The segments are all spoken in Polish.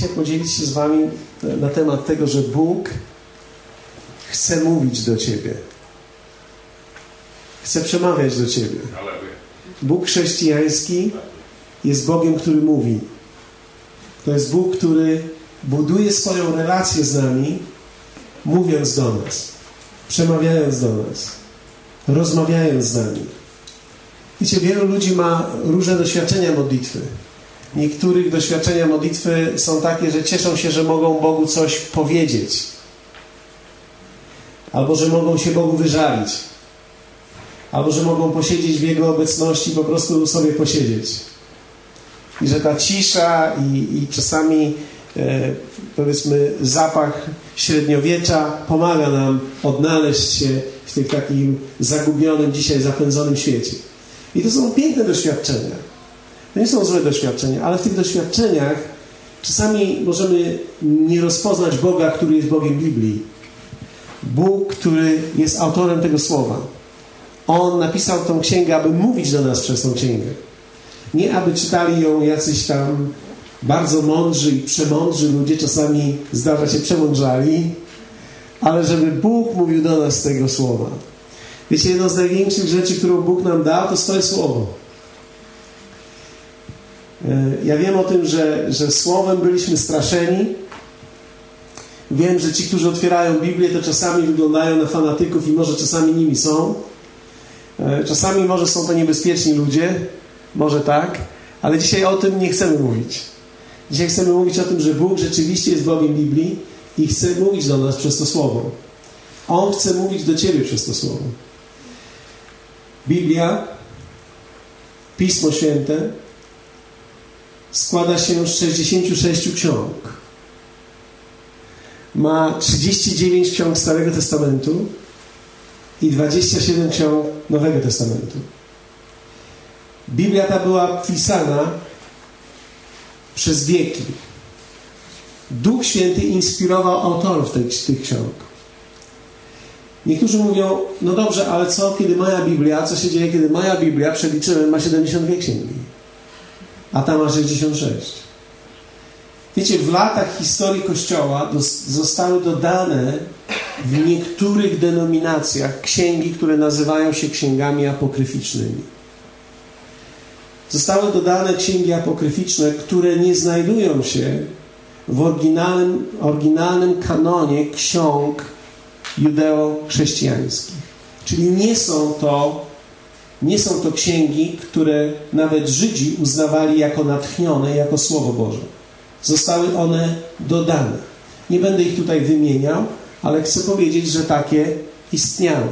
dzisiaj podzielić się z Wami na temat tego, że Bóg chce mówić do Ciebie. Chce przemawiać do Ciebie. Bóg chrześcijański jest Bogiem, który mówi. To jest Bóg, który buduje swoją relację z nami, mówiąc do nas, przemawiając do nas, rozmawiając z nami. Wiecie, wielu ludzi ma różne doświadczenia modlitwy. Niektórych doświadczenia modlitwy są takie, że cieszą się, że mogą Bogu coś powiedzieć. Albo że mogą się Bogu wyżalić. Albo że mogą posiedzieć w Jego obecności, po prostu sobie posiedzieć. I że ta cisza i, i czasami e, powiedzmy zapach średniowiecza pomaga nam odnaleźć się w tym takim zagubionym, dzisiaj zapędzonym świecie. I to są piękne doświadczenia. To nie są złe doświadczenia, ale w tych doświadczeniach czasami możemy nie rozpoznać Boga, który jest Bogiem Biblii. Bóg, który jest autorem tego słowa. On napisał tą księgę, aby mówić do nas przez tą księgę. Nie aby czytali ją jacyś tam bardzo mądrzy i przemądrzy ludzie, czasami zdarza się przemądrzali, ale żeby Bóg mówił do nas tego słowa. Wiecie, jedną z największych rzeczy, którą Bóg nam dał, to swoje słowo. E, ja wiem o tym, że, że słowem byliśmy straszeni. Wiem, że ci, którzy otwierają Biblię, to czasami wyglądają na fanatyków i może czasami nimi są. E, czasami może są to niebezpieczni ludzie, może tak, ale dzisiaj o tym nie chcemy mówić. Dzisiaj chcemy mówić o tym, że Bóg rzeczywiście jest Bogiem Biblii i chce mówić do nas przez to słowo. On chce mówić do Ciebie przez to słowo. Biblia, Pismo Święte składa się z 66 ksiąg. Ma 39 ksiąg Starego Testamentu i 27 ksiąg Nowego Testamentu. Biblia ta była pisana przez wieki. Duch Święty inspirował autorów tych, tych ksiąg. Niektórzy mówią, no dobrze, ale co, kiedy moja Biblia, co się dzieje, kiedy moja Biblia, przeliczyłem, ma 72 księgi, a ta ma 66. Wiecie, w latach historii Kościoła zostały dodane w niektórych denominacjach księgi, które nazywają się księgami apokryficznymi. Zostały dodane księgi apokryficzne, które nie znajdują się w oryginalnym, oryginalnym kanonie ksiąg judeo-chrześcijańskich. Czyli nie są to nie są to księgi, które nawet Żydzi uznawali jako natchnione, jako Słowo Boże. Zostały one dodane. Nie będę ich tutaj wymieniał, ale chcę powiedzieć, że takie istniały.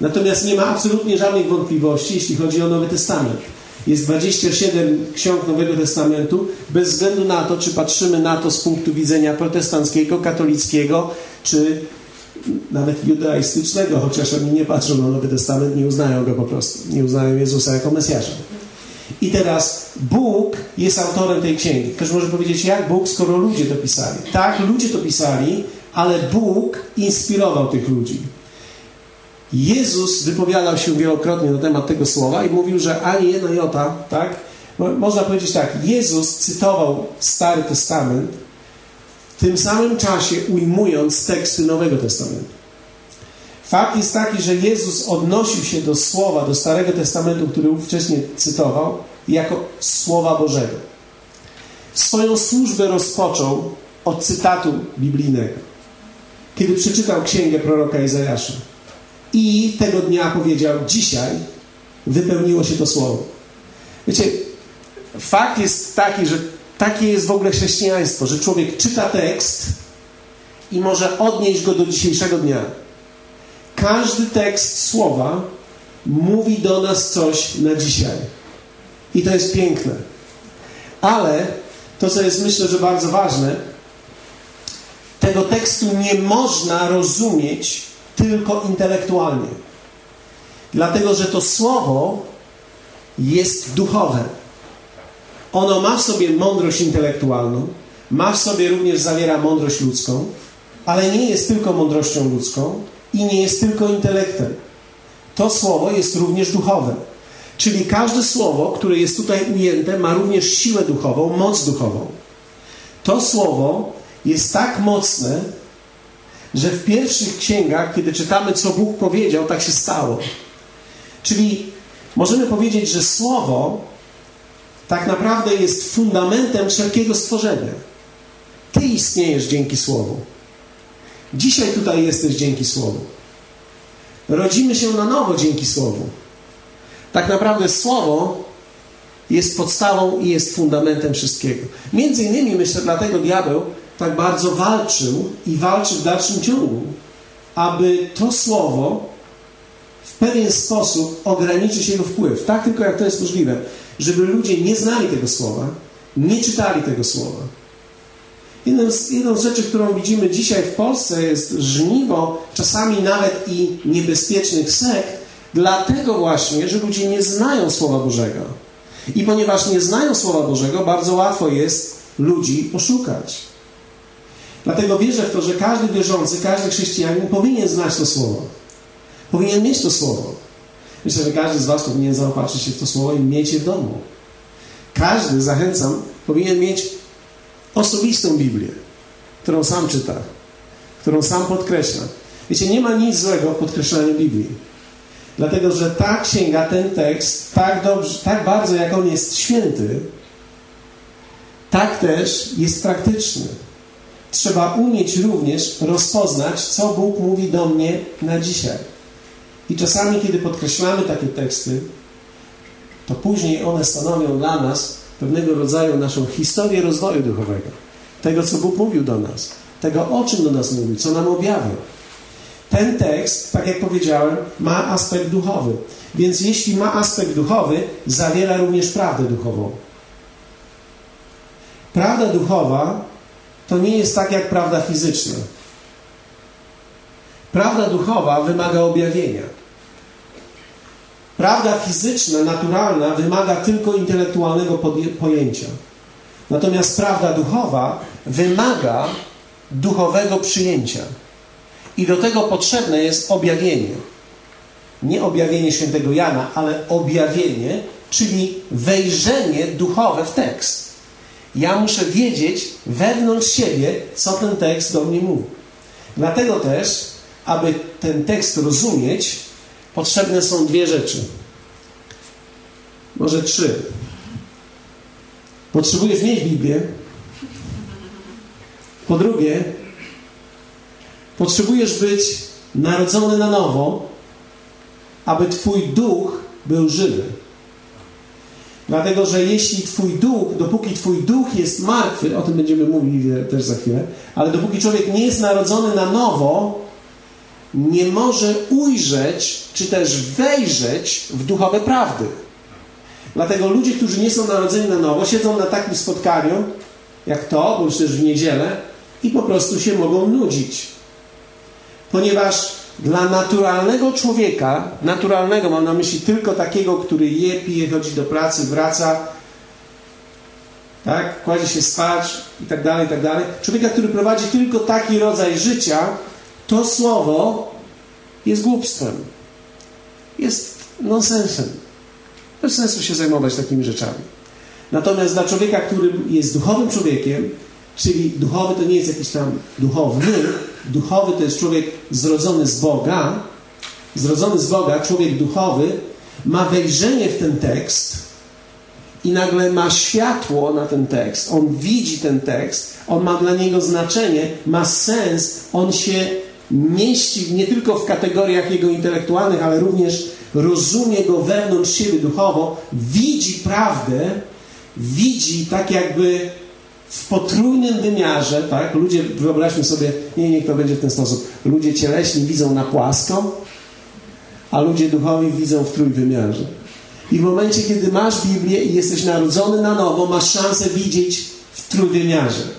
Natomiast nie ma absolutnie żadnych wątpliwości, jeśli chodzi o Nowy Testament. Jest 27 ksiąg Nowego Testamentu, bez względu na to, czy patrzymy na to z punktu widzenia protestanckiego, katolickiego, czy nawet judaistycznego, chociaż oni nie patrzą na Nowy Testament, nie uznają go po prostu. Nie uznają Jezusa jako Mesjasza. I teraz Bóg jest autorem tej księgi. Ktoś może powiedzieć, jak Bóg, skoro ludzie to pisali? Tak, ludzie to pisali, ale Bóg inspirował tych ludzi. Jezus wypowiadał się wielokrotnie na temat tego słowa i mówił, że ani jedna jota, tak? Można powiedzieć tak, Jezus cytował Stary Testament, w tym samym czasie ujmując teksty Nowego Testamentu. Fakt jest taki, że Jezus odnosił się do słowa, do Starego Testamentu, który wcześniej cytował, jako słowa Bożego. Swoją służbę rozpoczął od cytatu biblijnego, kiedy przeczytał księgę proroka Izajasza. I tego dnia powiedział: Dzisiaj wypełniło się to słowo. Wiecie, fakt jest taki, że takie jest w ogóle chrześcijaństwo, że człowiek czyta tekst i może odnieść go do dzisiejszego dnia. Każdy tekst słowa mówi do nas coś na dzisiaj. I to jest piękne. Ale to, co jest myślę, że bardzo ważne, tego tekstu nie można rozumieć tylko intelektualnie. Dlatego, że to słowo jest duchowe. Ono ma w sobie mądrość intelektualną, ma w sobie również zawiera mądrość ludzką, ale nie jest tylko mądrością ludzką i nie jest tylko intelektem. To słowo jest również duchowe. Czyli każde słowo, które jest tutaj ujęte, ma również siłę duchową, moc duchową. To słowo jest tak mocne, że w pierwszych księgach, kiedy czytamy, co Bóg powiedział, tak się stało. Czyli możemy powiedzieć, że słowo tak naprawdę jest fundamentem wszelkiego stworzenia. Ty istniejesz dzięki słowu. Dzisiaj tutaj jesteś dzięki słowu. Rodzimy się na nowo dzięki słowu. Tak naprawdę słowo jest podstawą i jest fundamentem wszystkiego. Między innymi myślę, dlatego diabeł tak bardzo walczył i walczy w dalszym ciągu, aby to słowo w pewien sposób ograniczyć jego wpływ. Tak tylko jak to jest możliwe, żeby ludzie nie znali tego słowa, nie czytali tego słowa. Jedną z, jedną z rzeczy, którą widzimy dzisiaj w Polsce jest żniwo, czasami nawet i niebezpiecznych sekt, dlatego właśnie, że ludzie nie znają Słowa Bożego. I ponieważ nie znają Słowa Bożego, bardzo łatwo jest ludzi oszukać. Dlatego wierzę w to, że każdy wierzący, każdy chrześcijanin powinien znać to Słowo. Powinien mieć to Słowo. Myślę, że każdy z Was powinien zaopatrzyć się w to Słowo i mieć je w domu. Każdy, zachęcam, powinien mieć osobistą Biblię, którą sam czyta, którą sam podkreśla. Wiecie, nie ma nic złego w podkreślaniu Biblii. Dlatego, że ta księga, ten tekst, tak, dobrze, tak bardzo jak on jest święty, tak też jest praktyczny. Trzeba umieć również rozpoznać, co Bóg mówi do mnie na dzisiaj. I czasami, kiedy podkreślamy takie teksty, to później one stanowią dla nas pewnego rodzaju naszą historię rozwoju duchowego. Tego, co Bóg mówił do nas. Tego, o czym do nas mówił, co nam objawił. Ten tekst, tak jak powiedziałem, ma aspekt duchowy. Więc jeśli ma aspekt duchowy, zawiera również prawdę duchową. Prawda duchowa to nie jest tak jak prawda fizyczna. Prawda duchowa wymaga objawienia. Prawda fizyczna, naturalna wymaga tylko intelektualnego pojęcia. Natomiast prawda duchowa wymaga duchowego przyjęcia. I do tego potrzebne jest objawienie. Nie objawienie świętego Jana, ale objawienie, czyli wejrzenie duchowe w tekst. Ja muszę wiedzieć wewnątrz siebie, co ten tekst do mnie mówi. Dlatego też, aby ten tekst rozumieć, potrzebne są dwie rzeczy. Może trzy. Potrzebujesz mieć Biblię. Po drugie, potrzebujesz być narodzony na nowo, aby Twój duch był żywy. Dlatego, że jeśli Twój duch, dopóki Twój duch jest martwy, o tym będziemy mówili też za chwilę, ale dopóki człowiek nie jest narodzony na nowo, nie może ujrzeć, czy też wejrzeć w duchowe prawdy. Dlatego ludzie, którzy nie są narodzeni na nowo, siedzą na takim spotkaniu, jak to, bądź też w niedzielę, i po prostu się mogą nudzić. Ponieważ dla naturalnego człowieka, naturalnego mam na myśli tylko takiego, który je, pije, chodzi do pracy, wraca, tak, kładzie się spać i tak dalej, i tak dalej. Człowieka, który prowadzi tylko taki rodzaj życia, to słowo jest głupstwem. Jest nonsensem. Bez sensu się zajmować takimi rzeczami. Natomiast dla człowieka, który jest duchowym człowiekiem, czyli duchowy to nie jest jakiś tam duchowny, duchowy to jest człowiek zrodzony z Boga, zrodzony z Boga, człowiek duchowy, ma wejrzenie w ten tekst i nagle ma światło na ten tekst. On widzi ten tekst, on ma dla niego znaczenie, ma sens, on się mieści nie tylko w kategoriach jego intelektualnych, ale również rozumie go wewnątrz siebie duchowo, widzi prawdę, widzi tak jakby w potrójnym wymiarze, tak? Ludzie, wyobraźmy sobie, nie, to będzie w ten sposób. Ludzie cieleśni widzą na płasko, a ludzie duchowi widzą w trójwymiarze. I w momencie, kiedy masz Biblię i jesteś narodzony na nowo, masz szansę widzieć w trójwymiarze.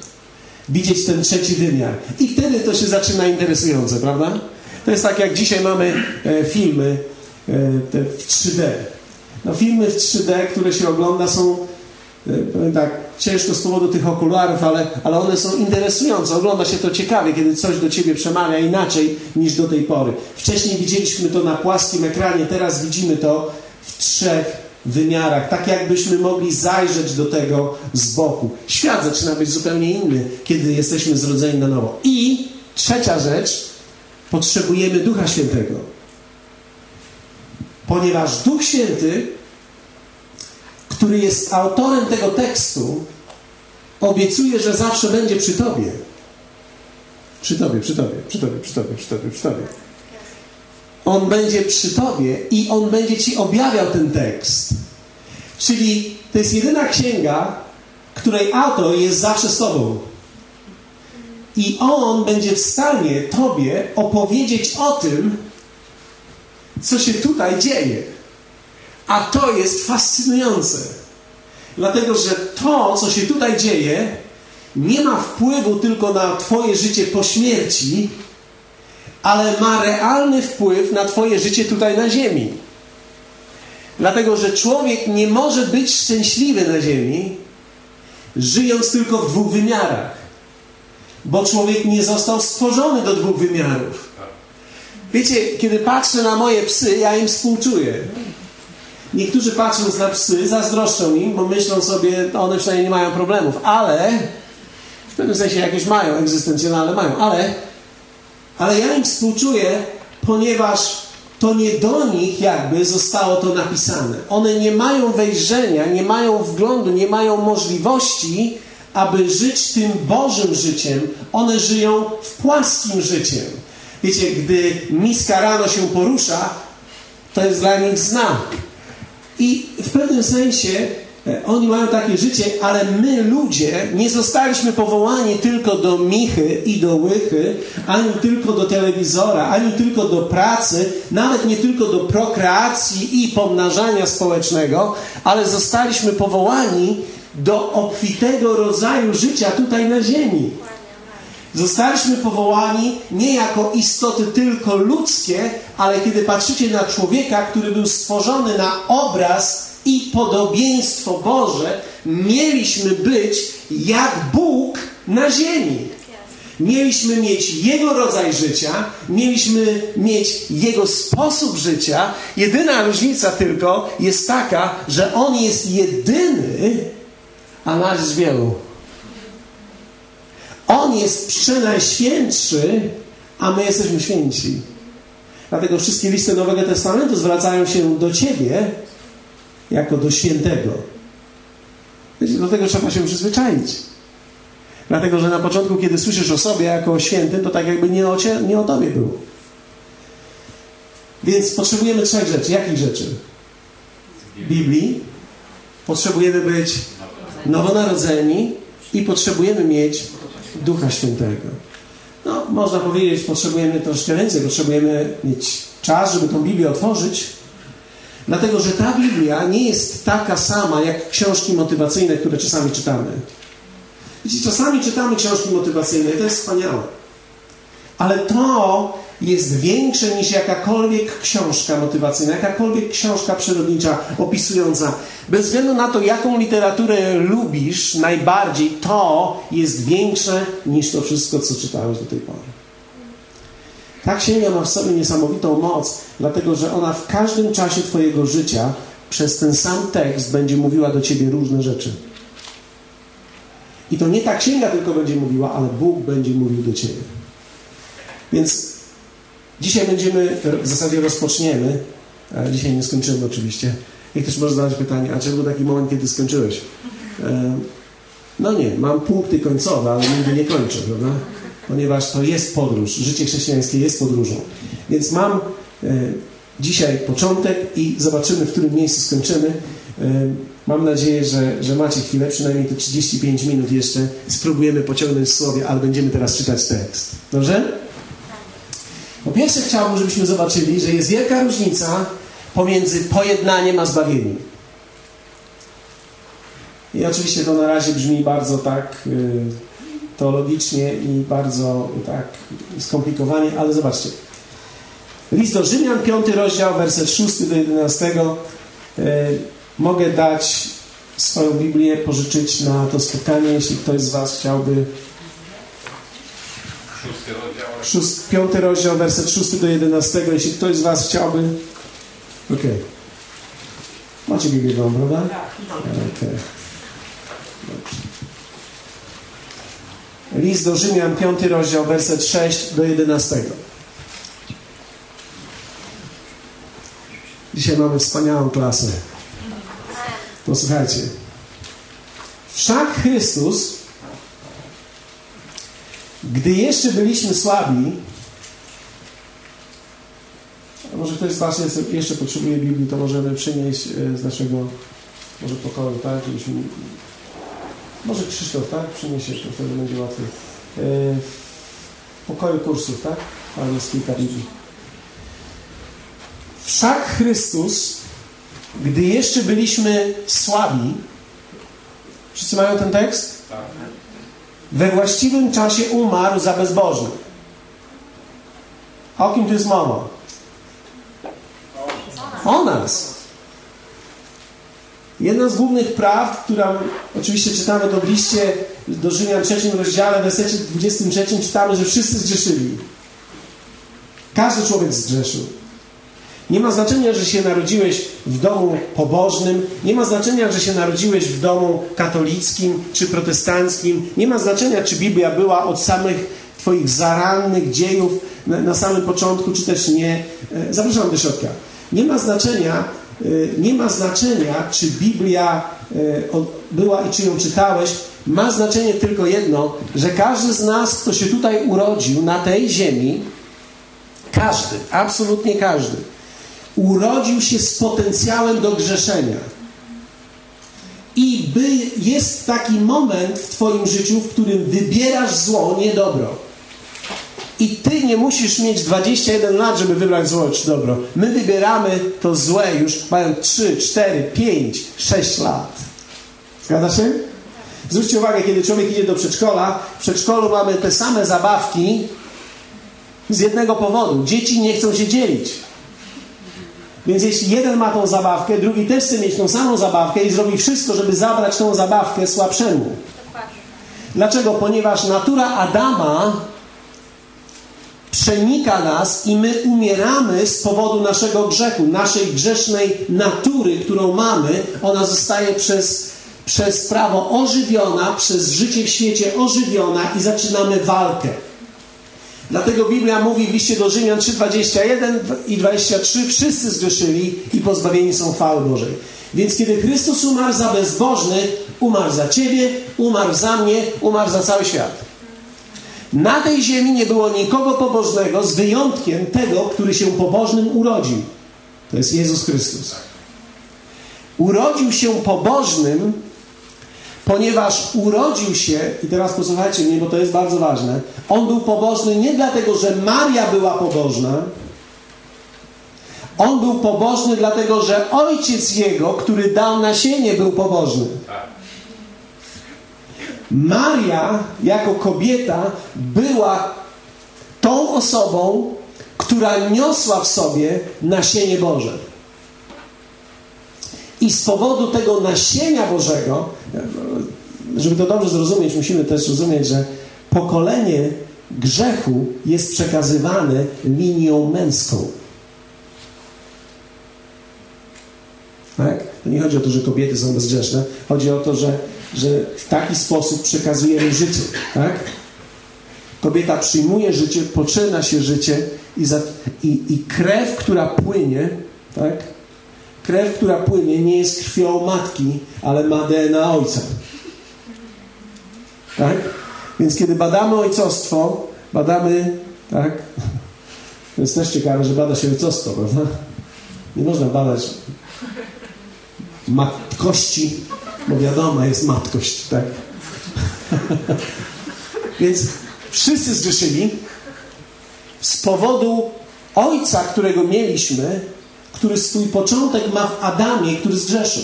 Widzieć ten trzeci wymiar. I wtedy to się zaczyna interesujące, prawda? To jest tak, jak dzisiaj mamy e, filmy e, w 3D. No, filmy w 3D, które się ogląda, są e, tak, ciężko z powodu tych okularów, ale, ale one są interesujące. Ogląda się to ciekawie, kiedy coś do ciebie przemawia inaczej niż do tej pory. Wcześniej widzieliśmy to na płaskim ekranie, teraz widzimy to w trzech wymiarach, tak jakbyśmy mogli zajrzeć do tego z boku. Świat zaczyna być zupełnie inny, kiedy jesteśmy zrodzeni na nowo. I trzecia rzecz, potrzebujemy Ducha Świętego. Ponieważ Duch Święty, który jest autorem tego tekstu, obiecuje, że zawsze będzie przy Tobie. Przy Tobie, przy Tobie, przy Tobie, przy Tobie, przy Tobie, przy Tobie. On będzie przy Tobie i On będzie Ci objawiał ten tekst. Czyli to jest jedyna księga, której autor jest zawsze z Tobą. I On będzie w stanie Tobie opowiedzieć o tym, co się tutaj dzieje. A to jest fascynujące. Dlatego, że to, co się tutaj dzieje, nie ma wpływu tylko na Twoje życie po śmierci, ale ma realny wpływ na Twoje życie tutaj na Ziemi. Dlatego, że człowiek nie może być szczęśliwy na Ziemi, żyjąc tylko w dwóch wymiarach. Bo człowiek nie został stworzony do dwóch wymiarów. Wiecie, kiedy patrzę na moje psy, ja im współczuję. Niektórzy patrząc na psy, zazdroszczą im, bo myślą sobie, one przynajmniej nie mają problemów, ale w pewnym sensie jakieś mają, egzystencjonalne mają, ale, ale ja im współczuję, ponieważ to nie do nich jakby zostało to napisane. One nie mają wejrzenia, nie mają wglądu, nie mają możliwości, aby żyć tym Bożym życiem. One żyją w płaskim życiem. Wiecie, gdy miska rano się porusza, to jest dla nich znak. I w pewnym sensie oni mają takie życie, ale my ludzie nie zostaliśmy powołani tylko do michy i do łychy, ani tylko do telewizora, ani tylko do pracy, nawet nie tylko do prokreacji i pomnażania społecznego, ale zostaliśmy powołani do obfitego rodzaju życia tutaj na ziemi. Zostaliśmy powołani nie jako istoty tylko ludzkie, ale kiedy patrzycie na człowieka, który był stworzony na obraz i podobieństwo Boże, mieliśmy być jak Bóg na ziemi. Mieliśmy mieć Jego rodzaj życia, mieliśmy mieć Jego sposób życia. Jedyna różnica tylko jest taka, że On jest jedyny, a nas jest wielu. On jest przenajświętszy, a my jesteśmy święci. Dlatego wszystkie listy Nowego Testamentu zwracają się do Ciebie jako do świętego. Do tego trzeba się przyzwyczaić. Dlatego, że na początku, kiedy słyszysz o sobie jako o świętym, to tak jakby nie o, cie, nie o Tobie było. Więc potrzebujemy trzech rzeczy. Jakich rzeczy? Biblii. Potrzebujemy być nowonarodzeni i potrzebujemy mieć Ducha Świętego. No, można powiedzieć, potrzebujemy troszkę więcej, potrzebujemy mieć czas, żeby tą Biblię otworzyć, dlatego że ta Biblia nie jest taka sama jak książki motywacyjne, które czasami czytamy. Wiecie, czasami czytamy książki motywacyjne i to jest wspaniałe. Ale to jest większe niż jakakolwiek książka motywacyjna, jakakolwiek książka przyrodnicza opisująca. Bez względu na to, jaką literaturę lubisz najbardziej, to jest większe niż to wszystko, co czytałeś do tej pory. Ta księga ma w sobie niesamowitą moc, dlatego że ona w każdym czasie Twojego życia przez ten sam tekst będzie mówiła do Ciebie różne rzeczy. I to nie ta księga tylko będzie mówiła, ale Bóg będzie mówił do Ciebie. Więc Dzisiaj będziemy, w zasadzie rozpoczniemy, a dzisiaj nie skończymy oczywiście. I ktoś może zadać pytanie, a czy był taki moment, kiedy skończyłeś? E, no nie, mam punkty końcowe, ale nigdy nie kończę, prawda? Ponieważ to jest podróż, życie chrześcijańskie jest podróżą. Więc mam e, dzisiaj początek i zobaczymy, w którym miejscu skończymy. E, mam nadzieję, że, że macie chwilę, przynajmniej te 35 minut jeszcze. Spróbujemy pociągnąć w słowie, ale będziemy teraz czytać tekst. Dobrze? Po pierwsze chciałbym, żebyśmy zobaczyli, że jest wielka różnica pomiędzy pojednaniem a zbawieniem. I oczywiście to na razie brzmi bardzo tak y, teologicznie i bardzo tak skomplikowanie, ale zobaczcie. List do Rzymian, 5 rozdział, werset 6 do 11. Y, mogę dać swoją Biblię, pożyczyć na to spotkanie, jeśli ktoś z Was chciałby Szósty rozdział. Szóst, piąty rozdział, werset 6 do 11. Jeśli ktoś z Was chciałby. Ok. Macie Biblię prawda? Okay. List do Rzymian, 5 rozdział, werset 6 do 11. Dzisiaj mamy wspaniałą klasę. Posłuchajcie. Wszak Chrystus, gdy jeszcze byliśmy słabi, a może ktoś z Was jeszcze potrzebuje Biblii, to możemy przynieść e, z naszego może pokoju, tak? Żebyśmy... Może Krzysztof, tak? Przyniesie, to wtedy będzie łatwiej. E, w pokoju kursów, tak? Tam jest kilka Biblii. Wszak Chrystus, gdy jeszcze byliśmy słabi, wszyscy mają ten tekst? We właściwym czasie umarł za bezbożnych. O kim tu jest mowa? O nas. Jedna z głównych prawd, którą oczywiście czytamy to w liście do Rzymian trzecim rozdziale, w wersecie 23 czytamy, że wszyscy zgrzeszyli. Każdy człowiek zgrzeszył. Nie ma znaczenia, że się narodziłeś w domu pobożnym, nie ma znaczenia, że się narodziłeś w domu katolickim czy protestanckim, nie ma znaczenia, czy Biblia była od samych Twoich zarannych dziejów na, na samym początku, czy też nie. E, zapraszam do środka. Nie ma znaczenia, nie ma znaczenia, czy Biblia e, była i czy ją czytałeś. Ma znaczenie tylko jedno, że każdy z nas, kto się tutaj urodził na tej ziemi, każdy, absolutnie każdy, urodził się z potencjałem do grzeszenia. I by, jest taki moment w Twoim życiu, w którym wybierasz zło, nie dobro. I Ty nie musisz mieć 21 lat, żeby wybrać zło czy dobro. My wybieramy to złe już mając 3, 4, 5, 6 lat. Zgadza się? Zwróćcie uwagę, kiedy człowiek idzie do przedszkola, w przedszkolu mamy te same zabawki z jednego powodu. Dzieci nie chcą się dzielić. Więc jeśli jeden ma tą zabawkę, drugi też chce mieć tą samą zabawkę i zrobi wszystko, żeby zabrać tą zabawkę słabszemu. Dlaczego? Ponieważ natura Adama przenika nas i my umieramy z powodu naszego grzechu, naszej grzesznej natury, którą mamy. Ona zostaje przez, przez prawo ożywiona, przez życie w świecie ożywiona i zaczynamy walkę. Dlatego Biblia mówi w liście do Rzymian 3:21 i 23 wszyscy zgrzeszyli i pozbawieni są chwały Bożej. Więc kiedy Chrystus umarł za bezbożnych, umarł za ciebie, umarł za mnie, umarł za cały świat. Na tej ziemi nie było nikogo pobożnego z wyjątkiem tego, który się pobożnym urodził. To jest Jezus Chrystus. Urodził się pobożnym ponieważ urodził się, i teraz posłuchajcie mnie, bo to jest bardzo ważne, on był pobożny nie dlatego, że Maria była pobożna, on był pobożny dlatego, że ojciec jego, który dał nasienie, był pobożny. Maria, jako kobieta, była tą osobą, która niosła w sobie nasienie Boże. I z powodu tego nasienia Bożego, żeby to dobrze zrozumieć, musimy też rozumieć, że pokolenie grzechu jest przekazywane linią męską. Tak? To nie chodzi o to, że kobiety są bezgrzeszne. Chodzi o to, że, że w taki sposób przekazujemy życie. Tak? Kobieta przyjmuje życie, poczyna się życie i, za, i, i krew, która płynie, tak? krew, która płynie, nie jest krwią matki, ale ma DNA ojca. Tak? Więc kiedy badamy ojcostwo, badamy, tak? To jest też ciekawe, że bada się ojcostwo, prawda? Nie można badać matkości, bo wiadomo, jest matkość, tak? Więc wszyscy zgrzeszyli z powodu ojca, którego mieliśmy, który swój początek ma w Adamie, który zgrzeszył.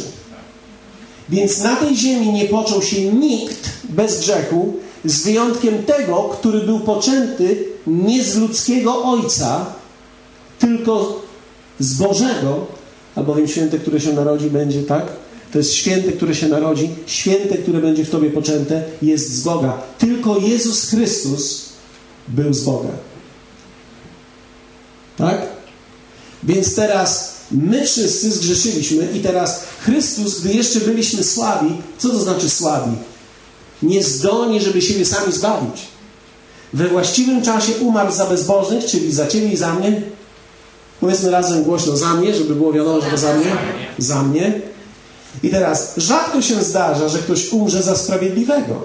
Więc na tej ziemi nie począł się nikt bez grzechu, z wyjątkiem tego, który był poczęty nie z ludzkiego ojca, tylko z Bożego, albowiem święte, które się narodzi, będzie tak? To jest święte, które się narodzi, święte, które będzie w tobie poczęte, jest z Boga. Tylko Jezus Chrystus był z Boga. Tak? Więc teraz my wszyscy zgrzeszyliśmy i teraz Chrystus, gdy jeszcze byliśmy słabi, co to znaczy słabi? Niezdolni, żeby siebie sami zbawić. We właściwym czasie umarł za bezbożnych, czyli za ciebie i za mnie. Powiedzmy razem głośno za mnie, żeby było wiadomo, że to za mnie. Za mnie. I teraz rzadko się zdarza, że ktoś umrze za sprawiedliwego.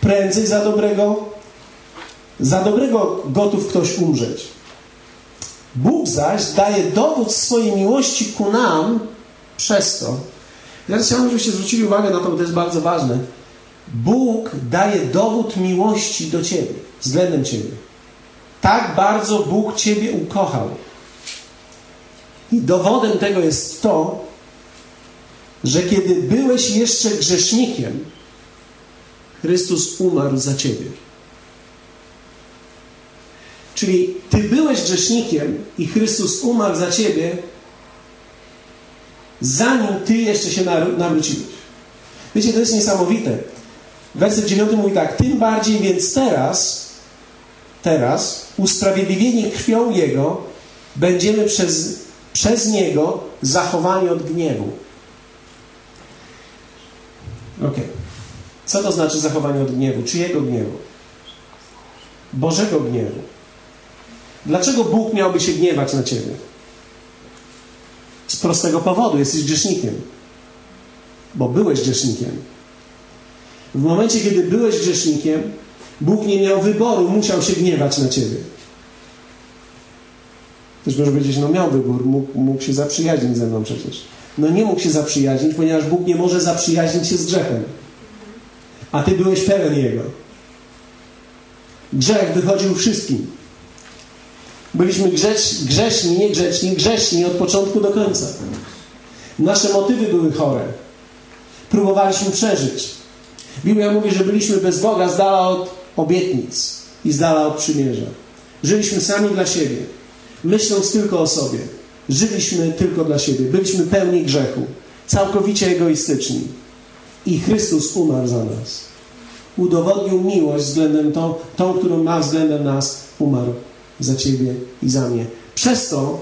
Prędzej za dobrego, za dobrego gotów ktoś umrzeć. Bóg zaś daje dowód swojej miłości ku nam przez to. Teraz chciałbym, żebyście zwrócili uwagę na to, bo to jest bardzo ważne. Bóg daje dowód miłości do Ciebie, względem Ciebie. Tak bardzo Bóg Ciebie ukochał. I dowodem tego jest to, że kiedy byłeś jeszcze grzesznikiem, Chrystus umarł za Ciebie. Czyli Ty byłeś grzesznikiem i Chrystus umarł za Ciebie, zanim Ty jeszcze się nawróciłeś. Wiecie, to jest niesamowite. Werset 9 mówi tak: Tym bardziej więc teraz, teraz, usprawiedliwieni krwią Jego, będziemy przez, przez Niego zachowani od gniewu. Ok. Co to znaczy zachowanie od gniewu? Czyjego gniewu? Bożego gniewu. Dlaczego Bóg miałby się gniewać na ciebie? Z prostego powodu, jesteś grzesznikiem. Bo byłeś grzesznikiem. W momencie, kiedy byłeś grzesznikiem, Bóg nie miał wyboru, musiał się gniewać na ciebie. Ktoś może powiedzieć, no miał wybór, mógł, mógł się zaprzyjaźnić ze mną przecież. No nie mógł się zaprzyjaźnić, ponieważ Bóg nie może zaprzyjaźnić się z grzechem. A ty byłeś pełen Jego. Grzech wychodził wszystkim. Byliśmy grzecz, grzeszni, niegrzeczni, grzeszni od początku do końca. Nasze motywy były chore. Próbowaliśmy przeżyć. Biblia mówi, że byliśmy bez Boga, z dala od obietnic i z dala od przymierza. Żyliśmy sami dla siebie, myśląc tylko o sobie. Żyliśmy tylko dla siebie. Byliśmy pełni grzechu, całkowicie egoistyczni. I Chrystus umarł za nas. Udowodnił miłość względem tą, tą, którą ma względem nas, umarł za Ciebie i za mnie. Przez to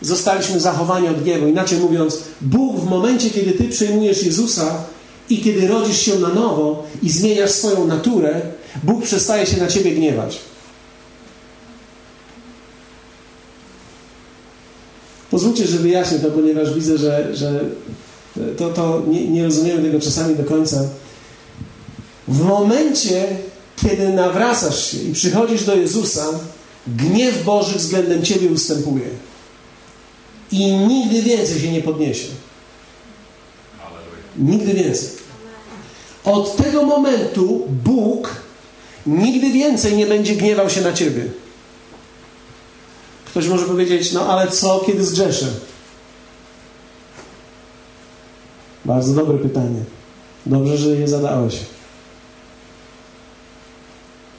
zostaliśmy zachowani od gniewu. Inaczej mówiąc, Bóg w momencie, kiedy Ty przyjmujesz Jezusa i kiedy rodzisz się na nowo i zmieniasz swoją naturę, Bóg przestaje się na Ciebie gniewać. Pozwólcie, że wyjaśnię to, ponieważ widzę, że, że to, to nie, nie rozumiemy tego czasami do końca. W momencie, kiedy nawracasz się i przychodzisz do Jezusa, gniew Boży względem Ciebie ustępuje. I nigdy więcej się nie podniesie. Nigdy więcej. Od tego momentu Bóg nigdy więcej nie będzie gniewał się na Ciebie. Ktoś może powiedzieć, no ale co, kiedy zgrzeszę? Bardzo dobre pytanie. Dobrze, że je zadałeś.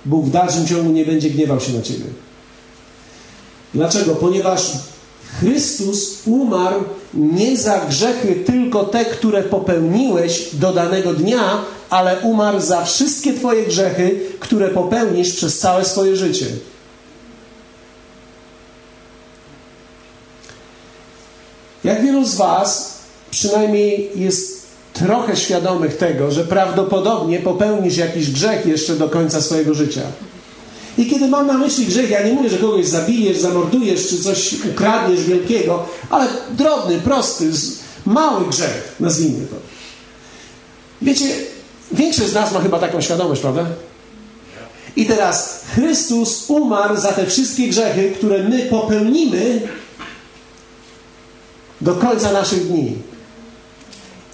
Bóg w dalszym ciągu nie będzie gniewał się na ciebie. Dlaczego? Ponieważ Chrystus umarł nie za grzechy tylko te, które popełniłeś do danego dnia, ale umarł za wszystkie Twoje grzechy, które popełnisz przez całe swoje życie. Jak wielu z Was przynajmniej jest trochę świadomych tego, że prawdopodobnie popełnisz jakiś grzech jeszcze do końca swojego życia. I kiedy mam na myśli grzech, ja nie mówię, że kogoś zabijesz, zamordujesz, czy coś ukradniesz wielkiego, ale drobny, prosty, mały grzech, nazwijmy to. Wiecie, większość z nas ma chyba taką świadomość, prawda? I teraz Chrystus umarł za te wszystkie grzechy, które my popełnimy do końca naszych dni.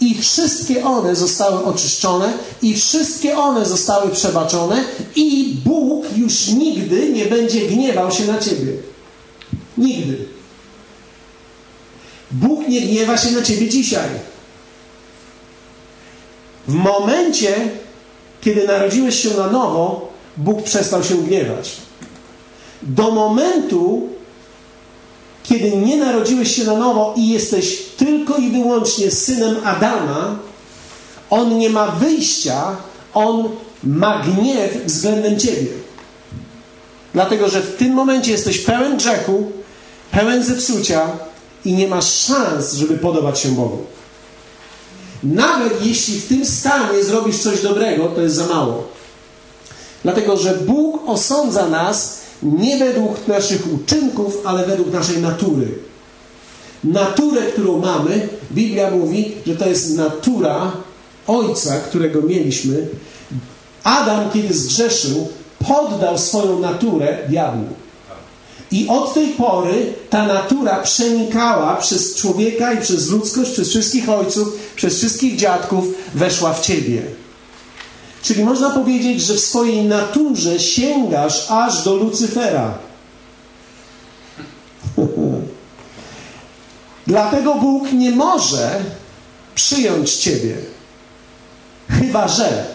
I wszystkie one zostały oczyszczone, i wszystkie one zostały przebaczone, i Bóg już nigdy nie będzie gniewał się na ciebie. Nigdy. Bóg nie gniewa się na ciebie dzisiaj. W momencie, kiedy narodziłeś się na nowo, Bóg przestał się gniewać. Do momentu, kiedy nie narodziłeś się na nowo i jesteś tylko i wyłącznie synem Adama, on nie ma wyjścia, on ma gniew względem ciebie. Dlatego, że w tym momencie jesteś pełen grzechu pełen zepsucia i nie masz szans, żeby podobać się Bogu. Nawet jeśli w tym stanie zrobisz coś dobrego, to jest za mało. Dlatego, że Bóg osądza nas nie według naszych uczynków, ale według naszej natury. Naturę, którą mamy, Biblia mówi, że to jest natura Ojca, którego mieliśmy. Adam, kiedy zgrzeszył, poddał swoją naturę diabłu. I od tej pory ta natura przenikała przez człowieka i przez ludzkość, przez wszystkich ojców, przez wszystkich dziadków, weszła w ciebie. Czyli można powiedzieć, że w swojej naturze sięgasz aż do Lucyfera. Dlatego Bóg nie może przyjąć ciebie, chyba że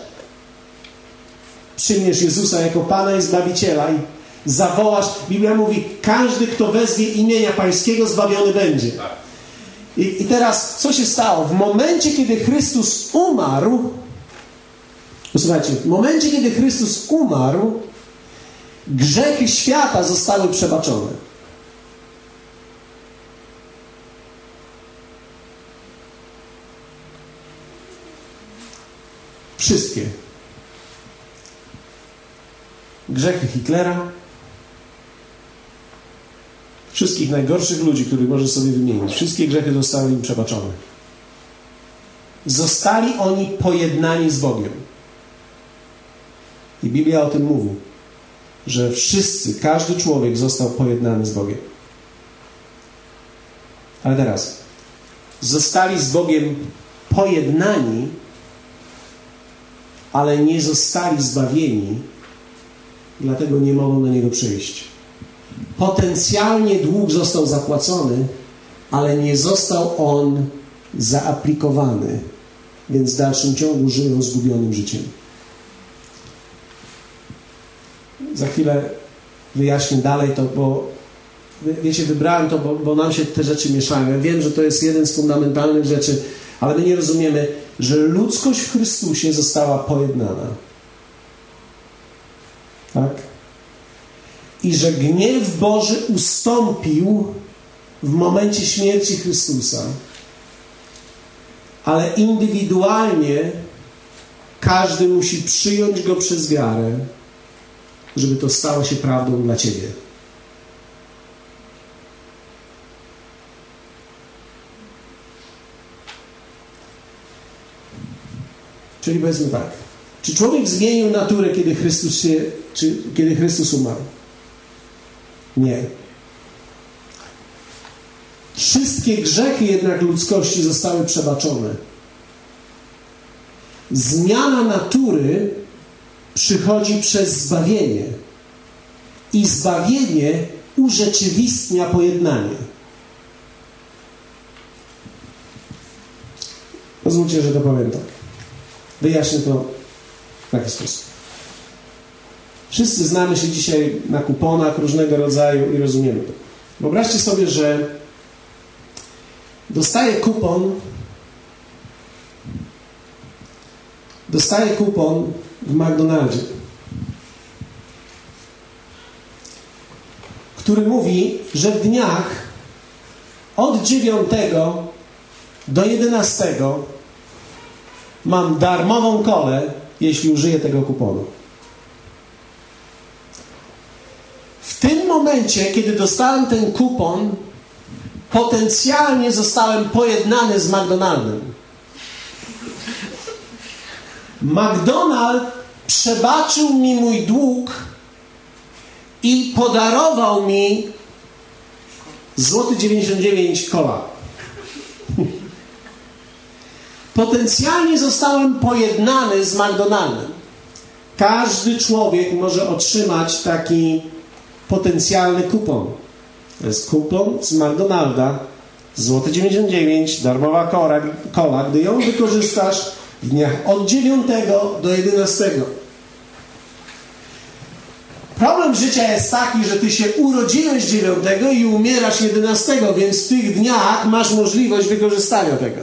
przyjmiesz Jezusa jako Pana i Zbawiciela i zawołasz. Biblia mówi, każdy, kto wezwie imienia Pańskiego, zbawiony będzie. I, I teraz, co się stało? W momencie, kiedy Chrystus umarł, Posłuchajcie, w momencie, kiedy Chrystus umarł, grzechy świata zostały przebaczone. Wszystkie. Grzechy Hitlera, wszystkich najgorszych ludzi, których możesz sobie wymienić, wszystkie grzechy zostały im przebaczone. Zostali oni pojednani z Bogiem. I Biblia o tym mówi, że wszyscy, każdy człowiek został pojednany z Bogiem. Ale teraz, zostali z Bogiem pojednani, ale nie zostali zbawieni, dlatego nie mogą do Niego przyjść. Potencjalnie dług został zapłacony, ale nie został on zaaplikowany, więc w dalszym ciągu żyją zgubionym życiem. Za chwilę wyjaśnię dalej to, bo wiecie, wybrałem to, bo, bo nam się te rzeczy mieszają. Ja wiem, że to jest jeden z fundamentalnych rzeczy, ale my nie rozumiemy, że ludzkość w Chrystusie została pojednana. Tak? I że gniew Boży ustąpił w momencie śmierci Chrystusa. Ale indywidualnie każdy musi przyjąć go przez wiarę żeby to stało się prawdą dla Ciebie. Czyli powiedzmy tak. Czy człowiek zmienił naturę, kiedy Chrystus, się, czy, kiedy Chrystus umarł? Nie. Wszystkie grzechy jednak ludzkości zostały przebaczone. Zmiana natury przychodzi przez zbawienie. I zbawienie urzeczywistnia pojednanie. Pozwólcie, że to powiem tak. Wyjaśnię to w taki sposób. Wszyscy znamy się dzisiaj na kuponach różnego rodzaju i rozumiemy to. Wyobraźcie sobie, że dostaję kupon dostaję kupon w McDonaldzie, który mówi, że w dniach od 9 do 11 mam darmową kolę, jeśli użyję tego kuponu. W tym momencie, kiedy dostałem ten kupon, potencjalnie zostałem pojednany z McDonaldem. McDonald przebaczył mi mój dług i podarował mi złoty 99 kola. Potencjalnie zostałem pojednany z McDonaldem. Każdy człowiek może otrzymać taki potencjalny kupon. To jest kupon z McDonalda, złoty 99, darmowa kola, kola. Gdy ją wykorzystasz, w dniach od 9 do 11. Problem życia jest taki, że ty się urodziłeś 9 i umierasz 11, więc w tych dniach masz możliwość wykorzystania tego.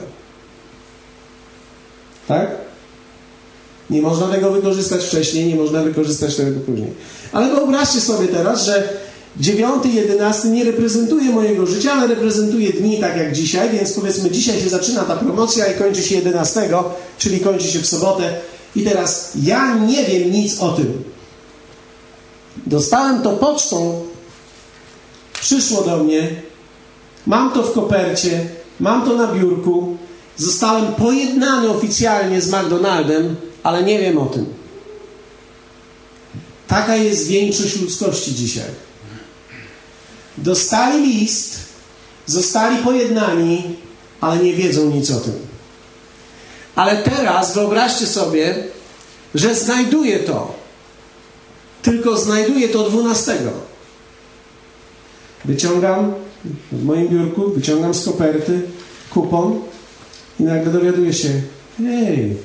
Tak? Nie można tego wykorzystać wcześniej, nie można wykorzystać tego później. Ale wyobraźcie sobie teraz, że Dziewiąty, jedenasty nie reprezentuje mojego życia, ale reprezentuje dni tak jak dzisiaj, więc powiedzmy dzisiaj się zaczyna ta promocja i kończy się jedenastego, czyli kończy się w sobotę. I teraz ja nie wiem nic o tym. Dostałem to pocztą, przyszło do mnie, mam to w kopercie, mam to na biurku, zostałem pojednany oficjalnie z McDonaldem, ale nie wiem o tym. Taka jest większość ludzkości dzisiaj. Dostali list, zostali pojednani, ale nie wiedzą nic o tym. Ale teraz wyobraźcie sobie, że znajduję to. Tylko znajduję to dwunastego. Wyciągam w moim biurku, wyciągam z koperty kupon i nagle dowiaduję się, hej,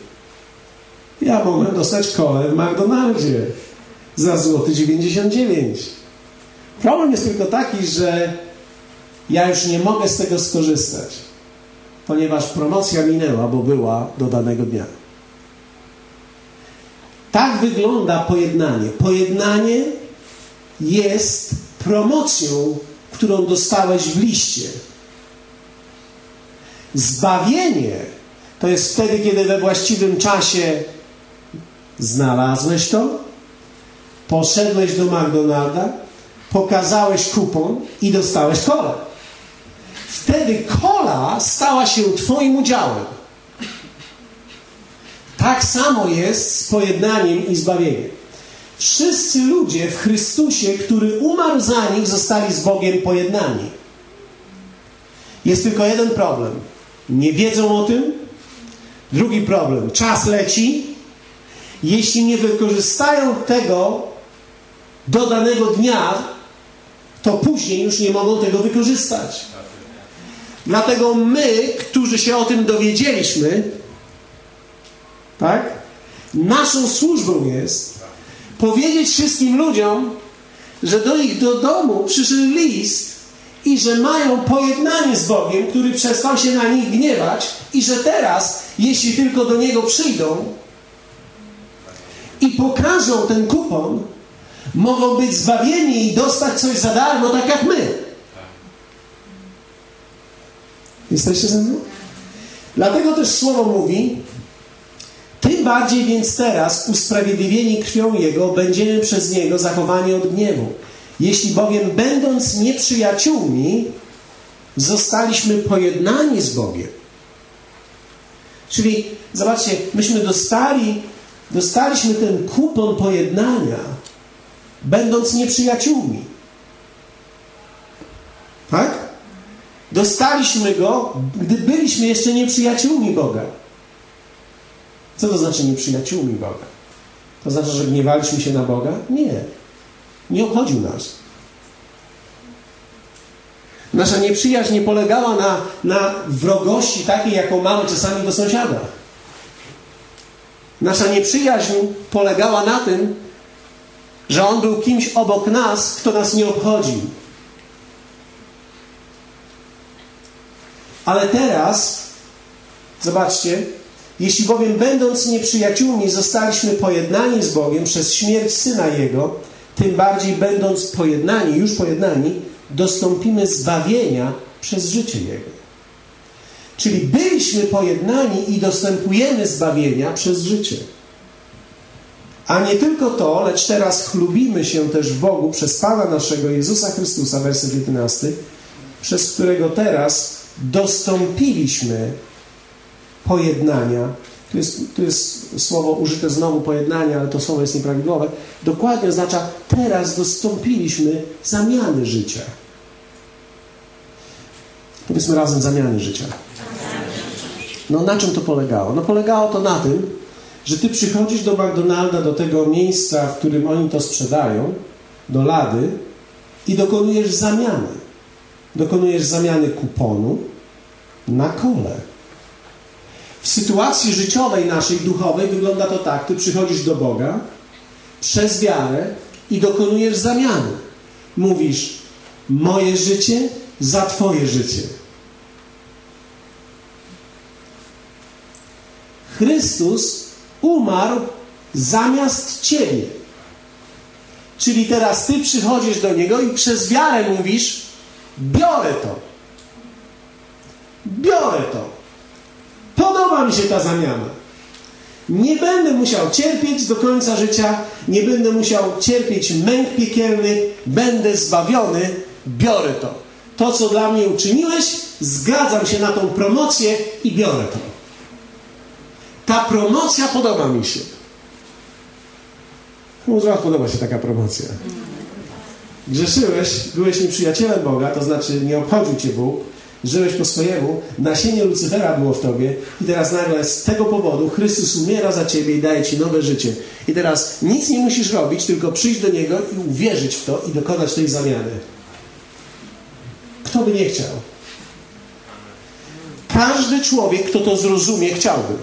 ja mogłem dostać kolę w McDonaldzie za złoty 99. Problem jest tylko taki, że ja już nie mogę z tego skorzystać, ponieważ promocja minęła, bo była do danego dnia. Tak wygląda pojednanie. Pojednanie jest promocją, którą dostałeś w liście. Zbawienie to jest wtedy, kiedy we właściwym czasie znalazłeś to, poszedłeś do McDonalda, pokazałeś kupon i dostałeś kolę. Wtedy kola stała się Twoim udziałem. Tak samo jest z pojednaniem i zbawieniem. Wszyscy ludzie w Chrystusie, który umarł za nich, zostali z Bogiem pojednani. Jest tylko jeden problem. Nie wiedzą o tym. Drugi problem. Czas leci. Jeśli nie wykorzystają tego do danego dnia, to później już nie mogą tego wykorzystać. Dlatego my, którzy się o tym dowiedzieliśmy, tak? Naszą służbą jest powiedzieć wszystkim ludziom, że do ich do domu przyszedł list i że mają pojednanie z Bogiem, który przestał się na nich gniewać i że teraz, jeśli tylko do Niego przyjdą i pokażą ten kupon, mogą być zbawieni i dostać coś za darmo, tak jak my. Jesteście ze mną? Dlatego też Słowo mówi, tym bardziej więc teraz, usprawiedliwieni krwią Jego, będziemy przez Niego zachowani od gniewu. Jeśli bowiem, będąc nieprzyjaciółmi, zostaliśmy pojednani z Bogiem. Czyli, zobaczcie, myśmy dostali, dostaliśmy ten kupon pojednania, będąc nieprzyjaciółmi. Tak? Dostaliśmy go, gdy byliśmy jeszcze nieprzyjaciółmi Boga. Co to znaczy nieprzyjaciółmi Boga? To znaczy, że gniewaliśmy się na Boga? Nie. Nie obchodził nas. Nasza nieprzyjaźń nie polegała na, na wrogości takiej, jaką mamy czasami do sąsiada. Nasza nieprzyjaźń polegała na tym, że On był kimś obok nas, kto nas nie obchodził. Ale teraz, zobaczcie, jeśli bowiem będąc nieprzyjaciółmi zostaliśmy pojednani z Bogiem przez śmierć Syna Jego, tym bardziej będąc pojednani, już pojednani, dostąpimy zbawienia przez życie Jego. Czyli byliśmy pojednani i dostępujemy zbawienia przez życie. A nie tylko to, lecz teraz chlubimy się też w Bogu przez Pana naszego Jezusa Chrystusa, werset 11, przez którego teraz dostąpiliśmy pojednania. Tu jest, tu jest słowo użyte znowu pojednania, ale to słowo jest nieprawidłowe. Dokładnie oznacza teraz dostąpiliśmy zamiany życia. Powiedzmy razem zamiany życia. No na czym to polegało? No polegało to na tym, że ty przychodzisz do McDonalda, do tego miejsca, w którym oni to sprzedają, do lady i dokonujesz zamiany. Dokonujesz zamiany kuponu na kole. W sytuacji życiowej naszej, duchowej wygląda to tak. Ty przychodzisz do Boga przez wiarę i dokonujesz zamiany. Mówisz, moje życie za Twoje życie. Chrystus umarł zamiast Ciebie. Czyli teraz ty przychodzisz do niego i przez wiarę mówisz: Biorę to. Biorę to. Podoba mi się ta zamiana. Nie będę musiał cierpieć do końca życia, nie będę musiał cierpieć męk piekielnych, będę zbawiony, biorę to. To, co dla mnie uczyniłeś, zgadzam się na tą promocję i biorę to. Ta promocja podoba mi się. Może Wam podoba się taka promocja. Grzeszyłeś, byłeś nieprzyjacielem Boga, to znaczy nie obchodził Cię Bóg, żyłeś po swojemu, nasienie Lucyfera było w Tobie i teraz nagle z tego powodu Chrystus umiera za Ciebie i daje Ci nowe życie. I teraz nic nie musisz robić, tylko przyjść do Niego i uwierzyć w to i dokonać tej zamiany. Kto by nie chciał? Każdy człowiek, kto to zrozumie, chciałby.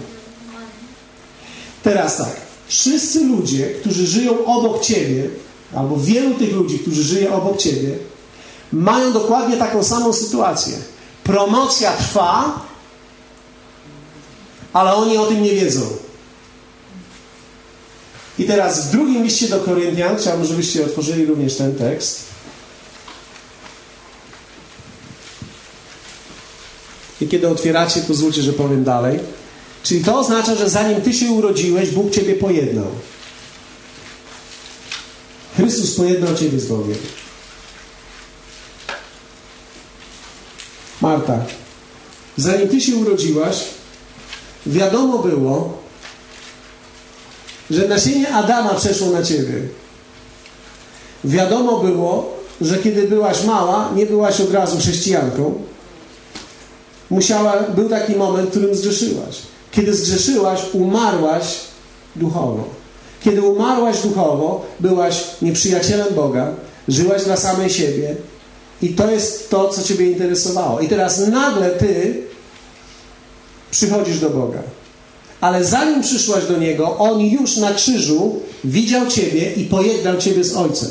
Teraz tak. Wszyscy ludzie, którzy żyją obok Ciebie, albo wielu tych ludzi, którzy żyją obok Ciebie, mają dokładnie taką samą sytuację. Promocja trwa, ale oni o tym nie wiedzą. I teraz w drugim liście do Koryntian, chciałbym, żebyście otworzyli również ten tekst. I kiedy otwieracie, pozwólcie, że powiem dalej. Czyli to oznacza, że zanim Ty się urodziłeś, Bóg Ciebie pojednał. Chrystus pojednał Ciebie z Bogiem. Marta, zanim Ty się urodziłaś, wiadomo było, że nasienie Adama przeszło na Ciebie. Wiadomo było, że kiedy byłaś mała, nie byłaś od razu chrześcijanką. Musiała, był taki moment, w którym zgrzeszyłaś. Kiedy zgrzeszyłaś, umarłaś duchowo. Kiedy umarłaś duchowo, byłaś nieprzyjacielem Boga, żyłaś dla samej siebie i to jest to, co Ciebie interesowało. I teraz nagle Ty przychodzisz do Boga. Ale zanim przyszłaś do Niego, On już na krzyżu widział Ciebie i pojednał Ciebie z Ojcem.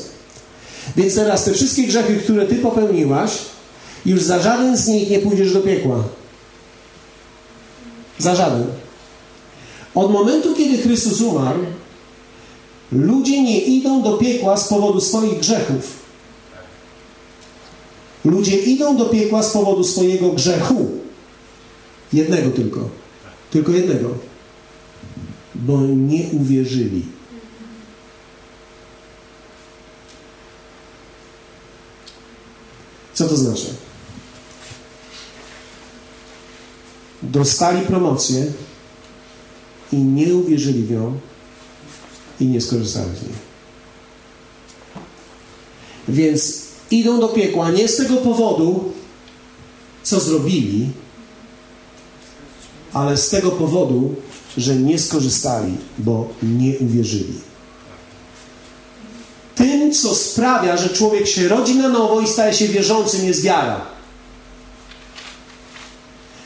Więc teraz te wszystkie grzechy, które Ty popełniłaś, już za żaden z nich nie pójdziesz do piekła. Za żaden. Od momentu, kiedy Chrystus umarł, ludzie nie idą do piekła z powodu swoich grzechów. Ludzie idą do piekła z powodu swojego grzechu. Jednego tylko. Tylko jednego. Bo nie uwierzyli. Co to znaczy? Dostali promocję i nie uwierzyli w nią i nie skorzystali z niej. Więc idą do piekła nie z tego powodu, co zrobili, ale z tego powodu, że nie skorzystali, bo nie uwierzyli. Tym, co sprawia, że człowiek się rodzi na nowo i staje się wierzącym, jest wiara.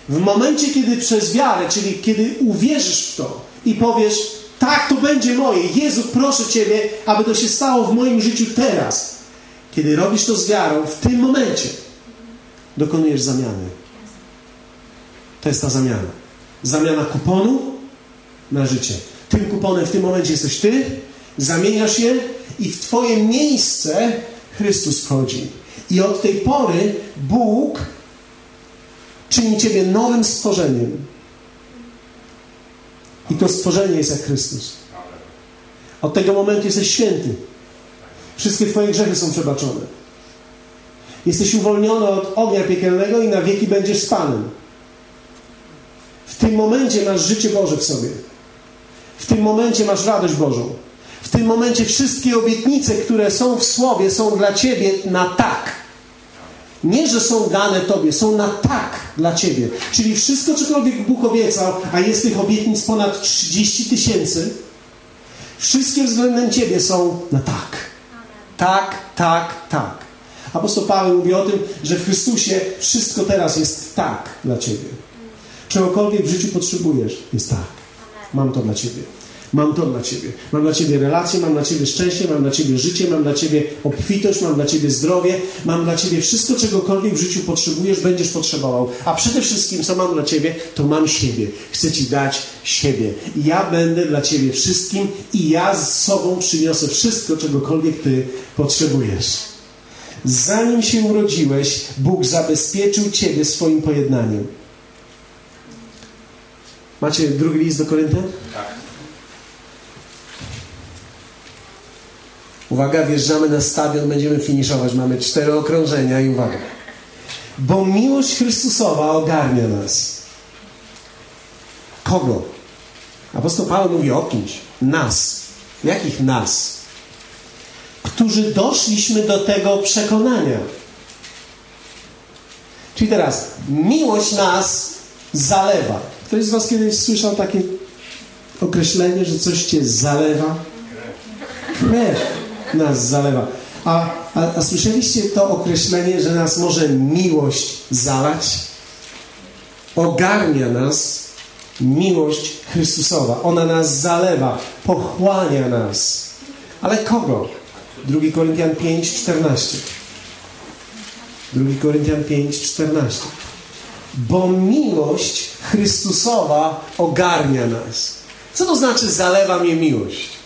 W momencie, kiedy przez wiarę, czyli kiedy uwierzysz w to i powiesz, tak, to będzie moje. Jezu, proszę Ciebie, aby to się stało w moim życiu teraz. Kiedy robisz to z wiarą, w tym momencie dokonujesz zamiany. To jest ta zamiana. Zamiana kuponu na życie. Tym kuponem w tym momencie jesteś Ty, zamieniasz je i w Twoje miejsce Chrystus wchodzi. I od tej pory Bóg czyni Ciebie nowym stworzeniem. I to stworzenie jest jak Chrystus. Od tego momentu jesteś święty. Wszystkie Twoje grzechy są przebaczone. Jesteś uwolniony od ognia piekielnego i na wieki będziesz z Panem. W tym momencie masz życie Boże w sobie. W tym momencie masz radość Bożą. W tym momencie wszystkie obietnice, które są w Słowie, są dla Ciebie na tak. Nie, że są dane Tobie, są na tak dla Ciebie. Czyli wszystko, cokolwiek Bóg obiecał, a jest tych obietnic ponad 30 tysięcy, wszystkie względem Ciebie są na tak. Tak, tak, tak. Apostoł Paweł mówi o tym, że w Chrystusie wszystko teraz jest tak dla Ciebie. Czegokolwiek w życiu potrzebujesz, jest tak. Mam to dla Ciebie. Mam to dla Ciebie. Mam dla Ciebie relacje, mam dla Ciebie szczęście, mam dla Ciebie życie, mam dla Ciebie obfitość, mam dla Ciebie zdrowie, mam dla Ciebie wszystko, czegokolwiek w życiu potrzebujesz, będziesz potrzebował. A przede wszystkim, co mam dla Ciebie, to mam siebie. Chcę Ci dać siebie. Ja będę dla Ciebie wszystkim i ja z sobą przyniosę wszystko, czegokolwiek Ty potrzebujesz. Zanim się urodziłeś, Bóg zabezpieczył Ciebie swoim pojednaniem. Macie drugi list do Koryntian? Tak. Uwaga, wjeżdżamy na stadion, będziemy finiszować. Mamy cztery okrążenia i uwaga. Bo miłość Chrystusowa ogarnia nas. Kogo? Apostoł Paweł mówi o kimś. Nas. Jakich nas? Którzy doszliśmy do tego przekonania. Czyli teraz, miłość nas zalewa. Ktoś z Was kiedyś słyszał takie określenie, że coś Cię zalewa? Krew nas zalewa. A, a, a słyszeliście to określenie, że nas może miłość zalać? Ogarnia nas miłość Chrystusowa. Ona nas zalewa, pochłania nas. Ale kogo? 2 Koryntian 5, 14. 2 Koryntian 5, 14. Bo miłość Chrystusowa ogarnia nas. Co to znaczy zalewa mnie miłość?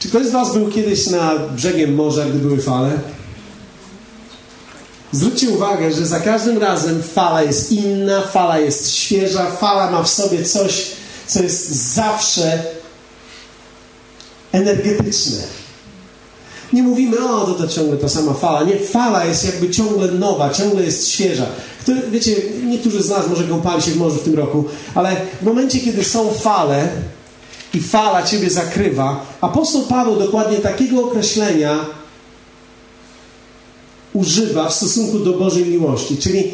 Czy ktoś z Was był kiedyś na brzegiem morza, gdy były fale? Zwróćcie uwagę, że za każdym razem fala jest inna, fala jest świeża, fala ma w sobie coś, co jest zawsze energetyczne. Nie mówimy, o, to, to ciągle ta sama fala. Nie, fala jest jakby ciągle nowa, ciągle jest świeża. Który, wiecie, niektórzy z nas może kąpali się w morzu w tym roku, ale w momencie, kiedy są fale, i fala ciebie zakrywa. Apostoł Paweł dokładnie takiego określenia używa w stosunku do Bożej miłości. Czyli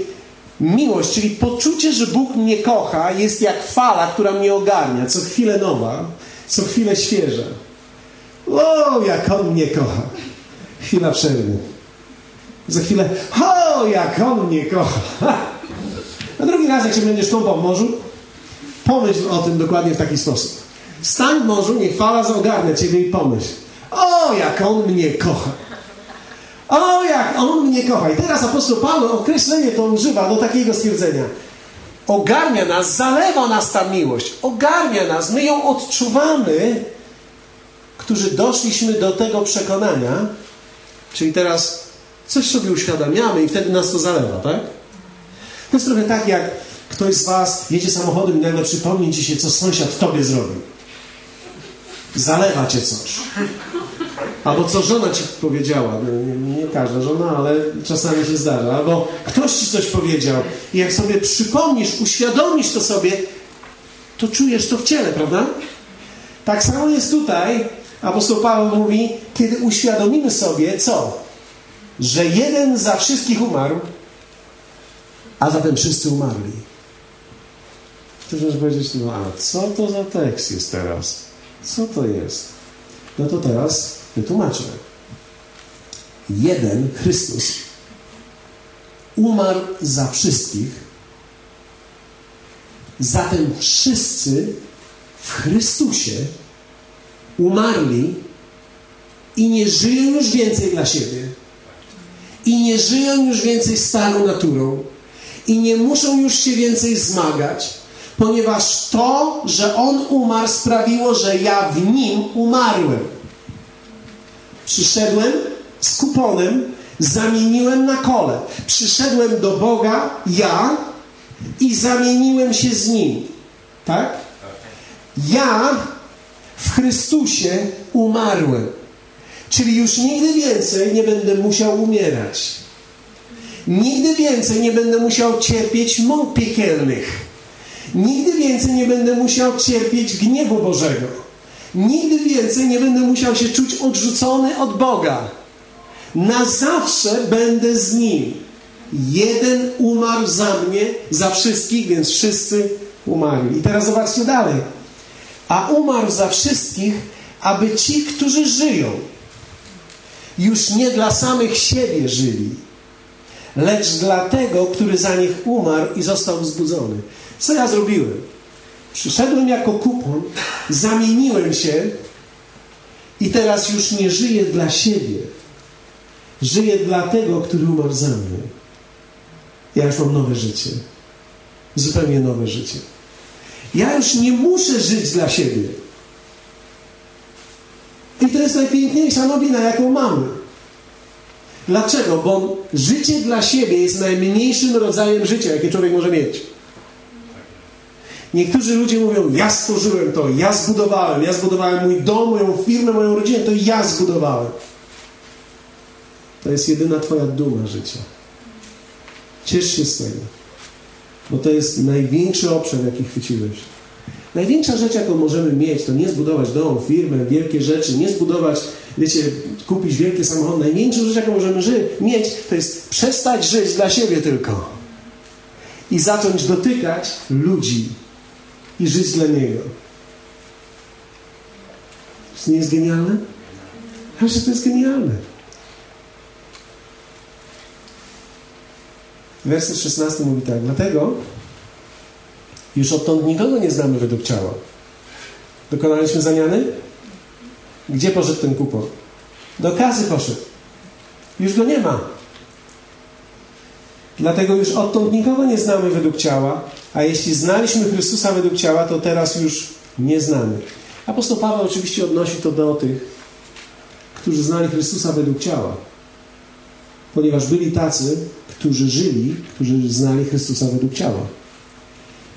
miłość, czyli poczucie, że Bóg mnie kocha, jest jak fala, która mnie ogarnia, co chwilę nowa, co chwilę świeża. O, jak On mnie kocha. Chwila przerwy. Za chwilę, o, jak On mnie kocha. A drugi raz, jak się będziesz kąpał w morzu, pomyśl o tym dokładnie w taki sposób. Stań w morzu, niech fala zaogarnia ciebie i pomyśl. O, jak on mnie kocha. O, jak on mnie kocha. I teraz apostoł Paweł określenie to używa do takiego stwierdzenia. Ogarnia nas, zalewa nas ta miłość. Ogarnia nas, my ją odczuwamy, którzy doszliśmy do tego przekonania. Czyli teraz coś sobie uświadamiamy i wtedy nas to zalewa, tak? To jest trochę tak, jak ktoś z Was jedzie samochodem i nagle przypomni Ci się, co sąsiad Tobie zrobił zalewa cię coś. Albo co żona ci powiedziała. Nie, nie, każda żona, ale czasami się zdarza. Albo ktoś ci coś powiedział. I jak sobie przypomnisz, uświadomisz to sobie, to czujesz to w ciele, prawda? Tak samo jest tutaj. Apostoł Paweł mówi, kiedy uświadomimy sobie, co? Że jeden za wszystkich umarł, a zatem wszyscy umarli. Ktoś może powiedzieć, no a co to za tekst jest teraz? Co to jest? No to teraz wytłumaczę. Jeden, Chrystus, umarł za wszystkich, zatem wszyscy w Chrystusie umarli i nie żyją już więcej dla siebie. I nie żyją już więcej starą naturą. I nie muszą już się więcej zmagać ponieważ to, że On umarł, sprawiło, że ja w Nim umarłem. Przyszedłem z kuponem, zamieniłem na kole. Przyszedłem do Boga, ja, i zamieniłem się z Nim. Tak? Ja w Chrystusie umarłem. Czyli już nigdy więcej nie będę musiał umierać. Nigdy więcej nie będę musiał cierpieć mąk piekielnych. Nigdy więcej nie będę musiał cierpieć gniewu Bożego. Nigdy więcej nie będę musiał się czuć odrzucony od Boga. Na zawsze będę z Nim. Jeden umarł za mnie, za wszystkich, więc wszyscy umarli. I teraz zobaczcie dalej. A umarł za wszystkich, aby ci, którzy żyją, już nie dla samych siebie żyli, lecz dla tego, który za nich umarł i został wzbudzony. Co ja zrobiłem? Przyszedłem jako kupon, zamieniłem się i teraz już nie żyję dla siebie. Żyję dla tego, który umarł za mnie. Ja już mam nowe życie. Zupełnie nowe życie. Ja już nie muszę żyć dla siebie. I to jest najpiękniejsza nowina, jaką mamy. Dlaczego? Bo życie dla siebie jest najmniejszym rodzajem życia, jakie człowiek może mieć. Niektórzy ludzie mówią, ja stworzyłem to, ja zbudowałem, ja zbudowałem mój dom, moją firmę, moją rodzinę, to ja zbudowałem. To jest jedyna Twoja duma życia. Ciesz się z tego, bo to jest największy obszar, jaki chwyciłeś. Największa rzecz, jaką możemy mieć, to nie zbudować dom, firmę, wielkie rzeczy, nie zbudować, wiecie, kupić wielkie samochody. Największą rzecz, jaką możemy ży- mieć, to jest przestać żyć dla siebie tylko i zacząć dotykać ludzi i żyć dla Niego. Czy nie jest genialne? Proszę, to jest genialne. Werset 16 mówi tak. Dlatego już odtąd nikogo nie znamy według ciała. Dokonaliśmy zamiany? Gdzie poszedł ten kupon? Do kazy poszedł. Już go nie ma. Dlatego już odtąd nikogo nie znamy według ciała, a jeśli znaliśmy Chrystusa według ciała, to teraz już nie znamy. Apostoł Paweł oczywiście odnosi to do tych, którzy znali Chrystusa według ciała, ponieważ byli tacy, którzy żyli, którzy znali Chrystusa według ciała.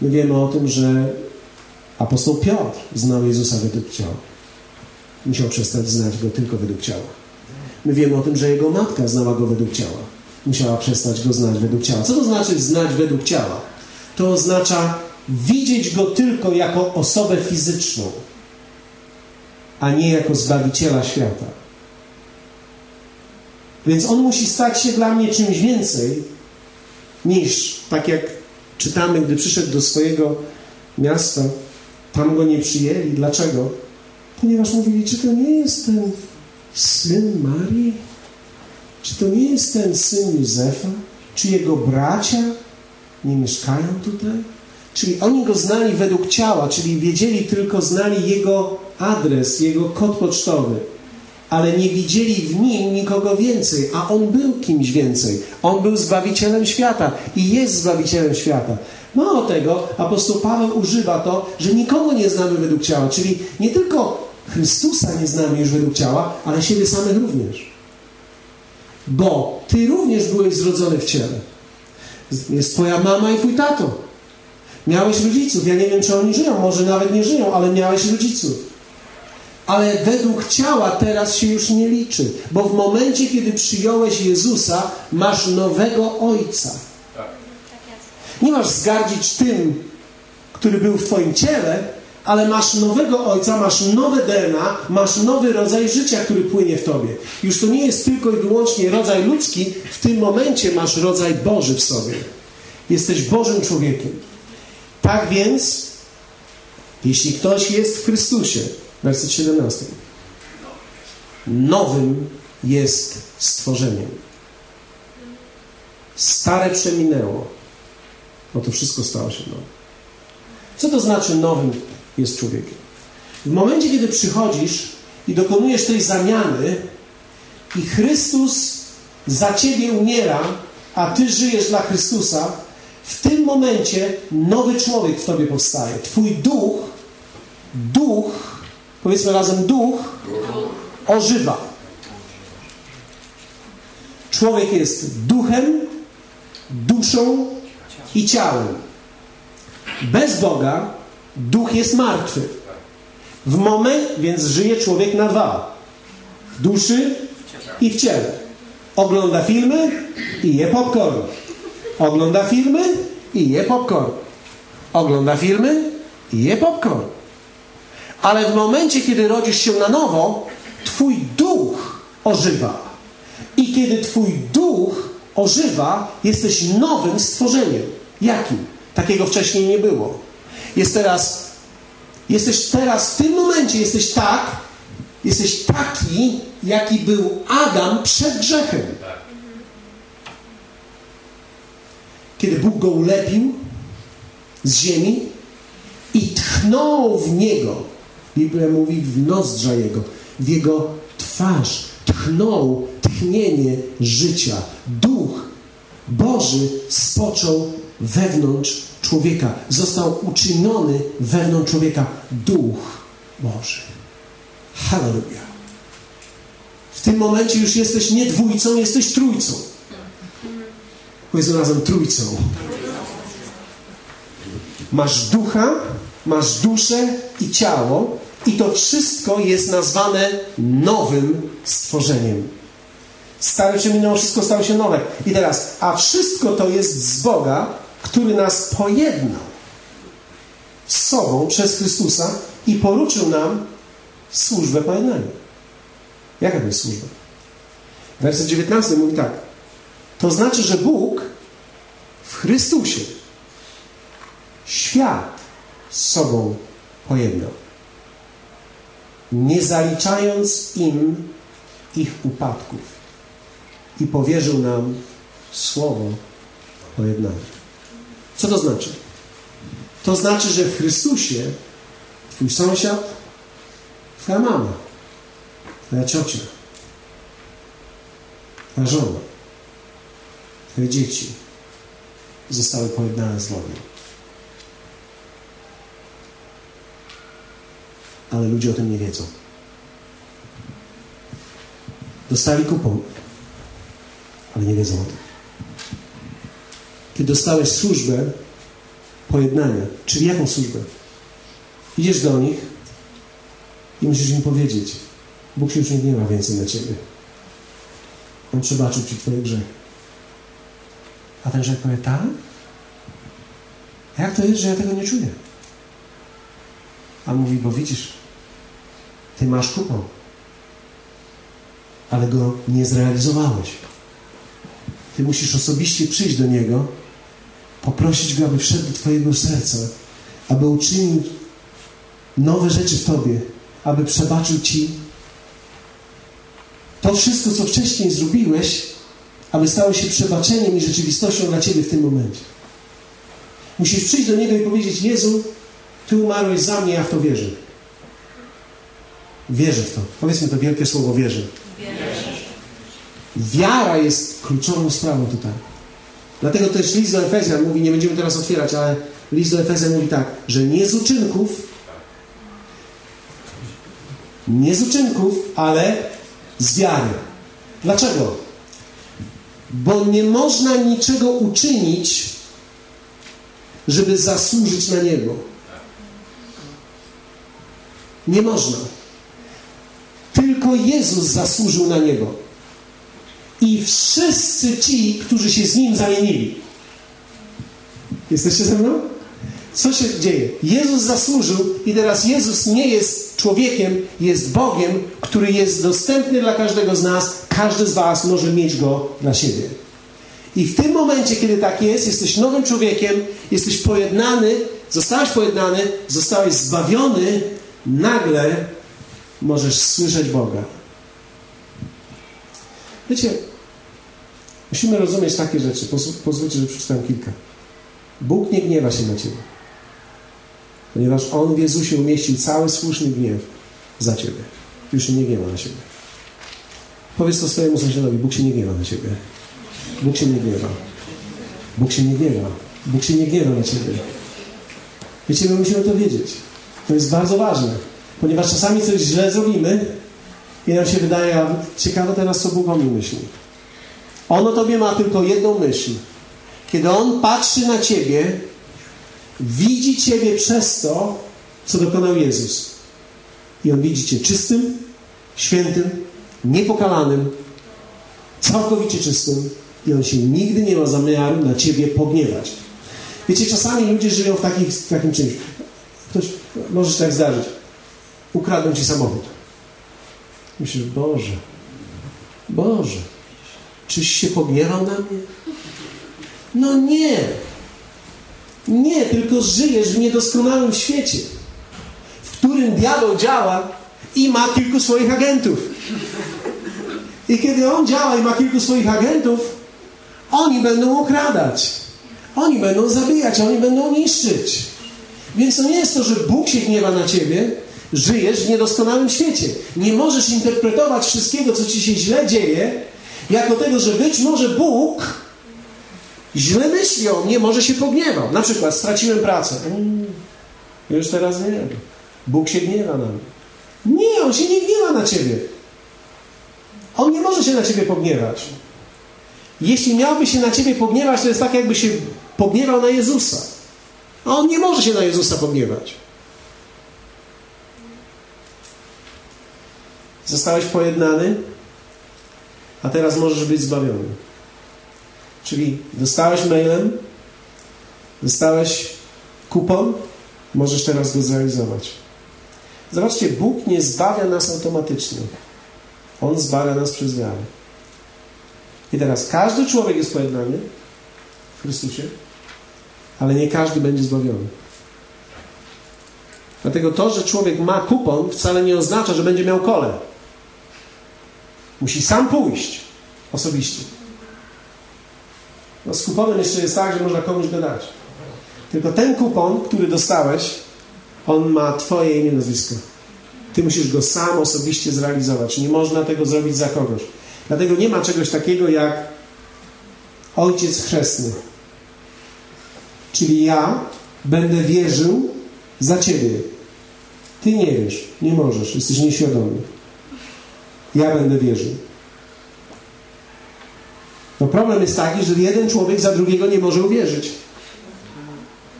My wiemy o tym, że apostoł Piotr znał Jezusa według ciała. Musiał przestać znać go tylko według ciała. My wiemy o tym, że jego matka znała go według ciała. Musiała przestać go znać według ciała. Co to znaczy znać według ciała? To oznacza widzieć go tylko jako osobę fizyczną, a nie jako zbawiciela świata. Więc on musi stać się dla mnie czymś więcej niż, tak jak czytamy, gdy przyszedł do swojego miasta, tam go nie przyjęli. Dlaczego? Ponieważ mówili, czy to nie jest ten syn Marii? Czy to nie jest ten syn Józefa? Czy jego bracia nie mieszkają tutaj? Czyli oni go znali według ciała, czyli wiedzieli tylko, znali jego adres, jego kod pocztowy, ale nie widzieli w nim nikogo więcej, a on był kimś więcej. On był zbawicielem świata i jest zbawicielem świata. Mało tego, apostoł Paweł używa to, że nikogo nie znamy według ciała, czyli nie tylko Chrystusa nie znamy już według ciała, ale siebie samych również. Bo ty również byłeś zrodzony w ciele. Jest twoja mama i twój tato. Miałeś rodziców. Ja nie wiem, czy oni żyją. Może nawet nie żyją, ale miałeś rodziców. Ale według ciała teraz się już nie liczy. Bo w momencie, kiedy przyjąłeś Jezusa, masz nowego Ojca. Nie masz zgardzić tym, który był w twoim ciele, ale masz nowego ojca, masz nowe DNA, masz nowy rodzaj życia, który płynie w tobie. Już to nie jest tylko i wyłącznie rodzaj ludzki, w tym momencie masz rodzaj Boży w sobie. Jesteś Bożym człowiekiem. Tak więc, jeśli ktoś jest w Chrystusie, werset 17, nowym jest stworzeniem. Stare przeminęło. No to wszystko stało się nowe. Co to znaczy nowym jest człowiekiem? W momencie, kiedy przychodzisz i dokonujesz tej zamiany i Chrystus za ciebie umiera, a ty żyjesz dla Chrystusa, w tym momencie nowy człowiek w tobie powstaje. Twój duch, duch, powiedzmy razem duch, ożywa. Człowiek jest duchem, duszą i ciałem. Bez Boga duch jest martwy. W moment, więc żyje człowiek na dwa. W duszy i w ciele. Ogląda filmy i je popcorn. Ogląda filmy i je popcorn. Ogląda filmy i je popcorn. Ale w momencie, kiedy rodzisz się na nowo, twój duch ożywa. I kiedy twój duch ożywa, jesteś nowym stworzeniem. Jakim? Takiego wcześniej nie było. Jest teraz, jesteś teraz w tym momencie, jesteś tak, jesteś taki, jaki był Adam przed grzechem. Kiedy Bóg go ulepił z ziemi i tchnął w Niego. Biblia mówi w nozdrza Jego, w Jego twarz. Tchnął tchnienie życia. Duch Boży spoczął wewnątrz człowieka. Został uczyniony wewnątrz człowieka Duch Boży. Hallelujah. W tym momencie już jesteś nie dwójcą, jesteś trójcą. Powiedzmy razem trójcą. Masz ducha, masz duszę i ciało, i to wszystko jest nazwane nowym stworzeniem. Stare przeminęło, wszystko stało się nowe. I teraz, a wszystko to jest z Boga, który nas pojednał z sobą przez Chrystusa i poruczył nam służbę pojednania. Jaka to jest służba? Werset 19 mówi tak. To znaczy, że Bóg w Chrystusie świat z sobą pojednał, nie zaliczając im ich upadków i powierzył nam słowo pojednania. Co to znaczy? To znaczy, że w Chrystusie Twój sąsiad, Twoja mama, Twoja ciocia, Twoja żona, Twoje dzieci zostały pojednane z Bogiem. Ale ludzie o tym nie wiedzą. Dostali kupon, ale nie wiedzą o tym. Kiedy dostałeś służbę pojednania, czyli jaką służbę? Idziesz do nich i musisz im powiedzieć, Bóg się już nie gniewa więcej na Ciebie. On przebaczył Ci Twoje grzechy. A ten powie, tak? Jak to jest, że ja tego nie czuję? A mówi, bo widzisz, Ty masz kupon, ale go nie zrealizowałeś. Ty musisz osobiście przyjść do Niego, poprosić Go, aby wszedł do Twojego serca, aby uczynił nowe rzeczy w Tobie, aby przebaczył Ci to wszystko, co wcześniej zrobiłeś, aby stało się przebaczeniem i rzeczywistością dla Ciebie w tym momencie. Musisz przyjść do Niego i powiedzieć: Jezu, Ty umarłeś za mnie, ja w to wierzę. Wierzę w to. Powiedzmy to wielkie słowo wierzę. Wiara jest kluczową sprawą tutaj. Dlatego też list do Efezjan mówi, nie będziemy teraz otwierać, ale list do Efezjan mówi tak, że nie z uczynków, nie z uczynków, ale z wiary. Dlaczego? Bo nie można niczego uczynić, żeby zasłużyć na niebo. Nie można. Tylko Jezus zasłużył na niebo. I wszyscy ci, którzy się z Nim zamienili. Jesteście ze mną? Co się dzieje? Jezus zasłużył i teraz Jezus nie jest człowiekiem, jest Bogiem, który jest dostępny dla każdego z nas. Każdy z Was może mieć Go dla siebie. I w tym momencie, kiedy tak jest, jesteś nowym człowiekiem, jesteś pojednany, zostałeś pojednany, zostałeś zbawiony, nagle możesz słyszeć Boga. Wiecie, musimy rozumieć takie rzeczy. Pozwólcie, że przeczytam kilka. Bóg nie gniewa się na Ciebie. Ponieważ On w Jezusie umieścił cały słuszny gniew za Ciebie. Już się nie gniewa na Ciebie. Powiedz to swojemu sąsiadowi. Bóg się nie gniewa na Ciebie. Bóg się nie gniewa. Bóg się nie gniewa. Bóg się nie gniewa na Ciebie. Wiecie, my musimy to wiedzieć. To jest bardzo ważne. Ponieważ czasami coś źle zrobimy i nam się wydaje, ciekawe teraz, co Bóg o mnie myśli. On o Tobie ma tylko jedną myśl. Kiedy On patrzy na Ciebie, widzi Ciebie przez to, co dokonał Jezus. I On widzi Cię czystym, świętym, niepokalanym, całkowicie czystym i On się nigdy nie ma zamiaru na Ciebie pogniewać. Wiecie, czasami ludzie żyją w, takich, w takim czymś. Ktoś, może się tak zdarzyć. Ukradną Ci samochód. Myślisz, Boże, Boże, czyś się pogniewał na mnie? No nie. Nie, tylko żyjesz w niedoskonałym świecie, w którym diabeł działa i ma kilku swoich agentów. I kiedy on działa i ma kilku swoich agentów, oni będą okradać. Oni będą zabijać, oni będą niszczyć. Więc to nie jest to, że Bóg się gniewa na ciebie, żyjesz w niedoskonałym świecie. Nie możesz interpretować wszystkiego, co ci się źle dzieje, jako tego, że być może Bóg źle myśli o mnie, może się pogniewał. Na przykład straciłem pracę. Mm, już teraz nie. Bóg się gniewa na mnie. Nie, On się nie gniewa na ciebie. On nie może się na ciebie pogniewać. Jeśli miałby się na ciebie pogniewać, to jest tak, jakby się pogniewał na Jezusa. A on nie może się na Jezusa pogniewać. Zostałeś pojednany, a teraz możesz być zbawiony. Czyli dostałeś mailem, dostałeś kupon, możesz teraz go zrealizować. Zobaczcie, Bóg nie zbawia nas automatycznie. On zbawia nas przez wiarę. I teraz każdy człowiek jest pojednany w Chrystusie, ale nie każdy będzie zbawiony. Dlatego to, że człowiek ma kupon, wcale nie oznacza, że będzie miał kole. Musi sam pójść osobiście. No z kuponem jeszcze jest tak, że można komuś go dać. Tylko ten kupon, który dostałeś, on ma Twoje imię, nazwisko. Ty musisz go sam osobiście zrealizować. Nie można tego zrobić za kogoś. Dlatego nie ma czegoś takiego jak ojciec chrzestny. Czyli ja będę wierzył za ciebie. Ty nie wiesz, nie możesz, jesteś nieświadomy. Ja będę wierzył. No problem jest taki, że jeden człowiek za drugiego nie może uwierzyć.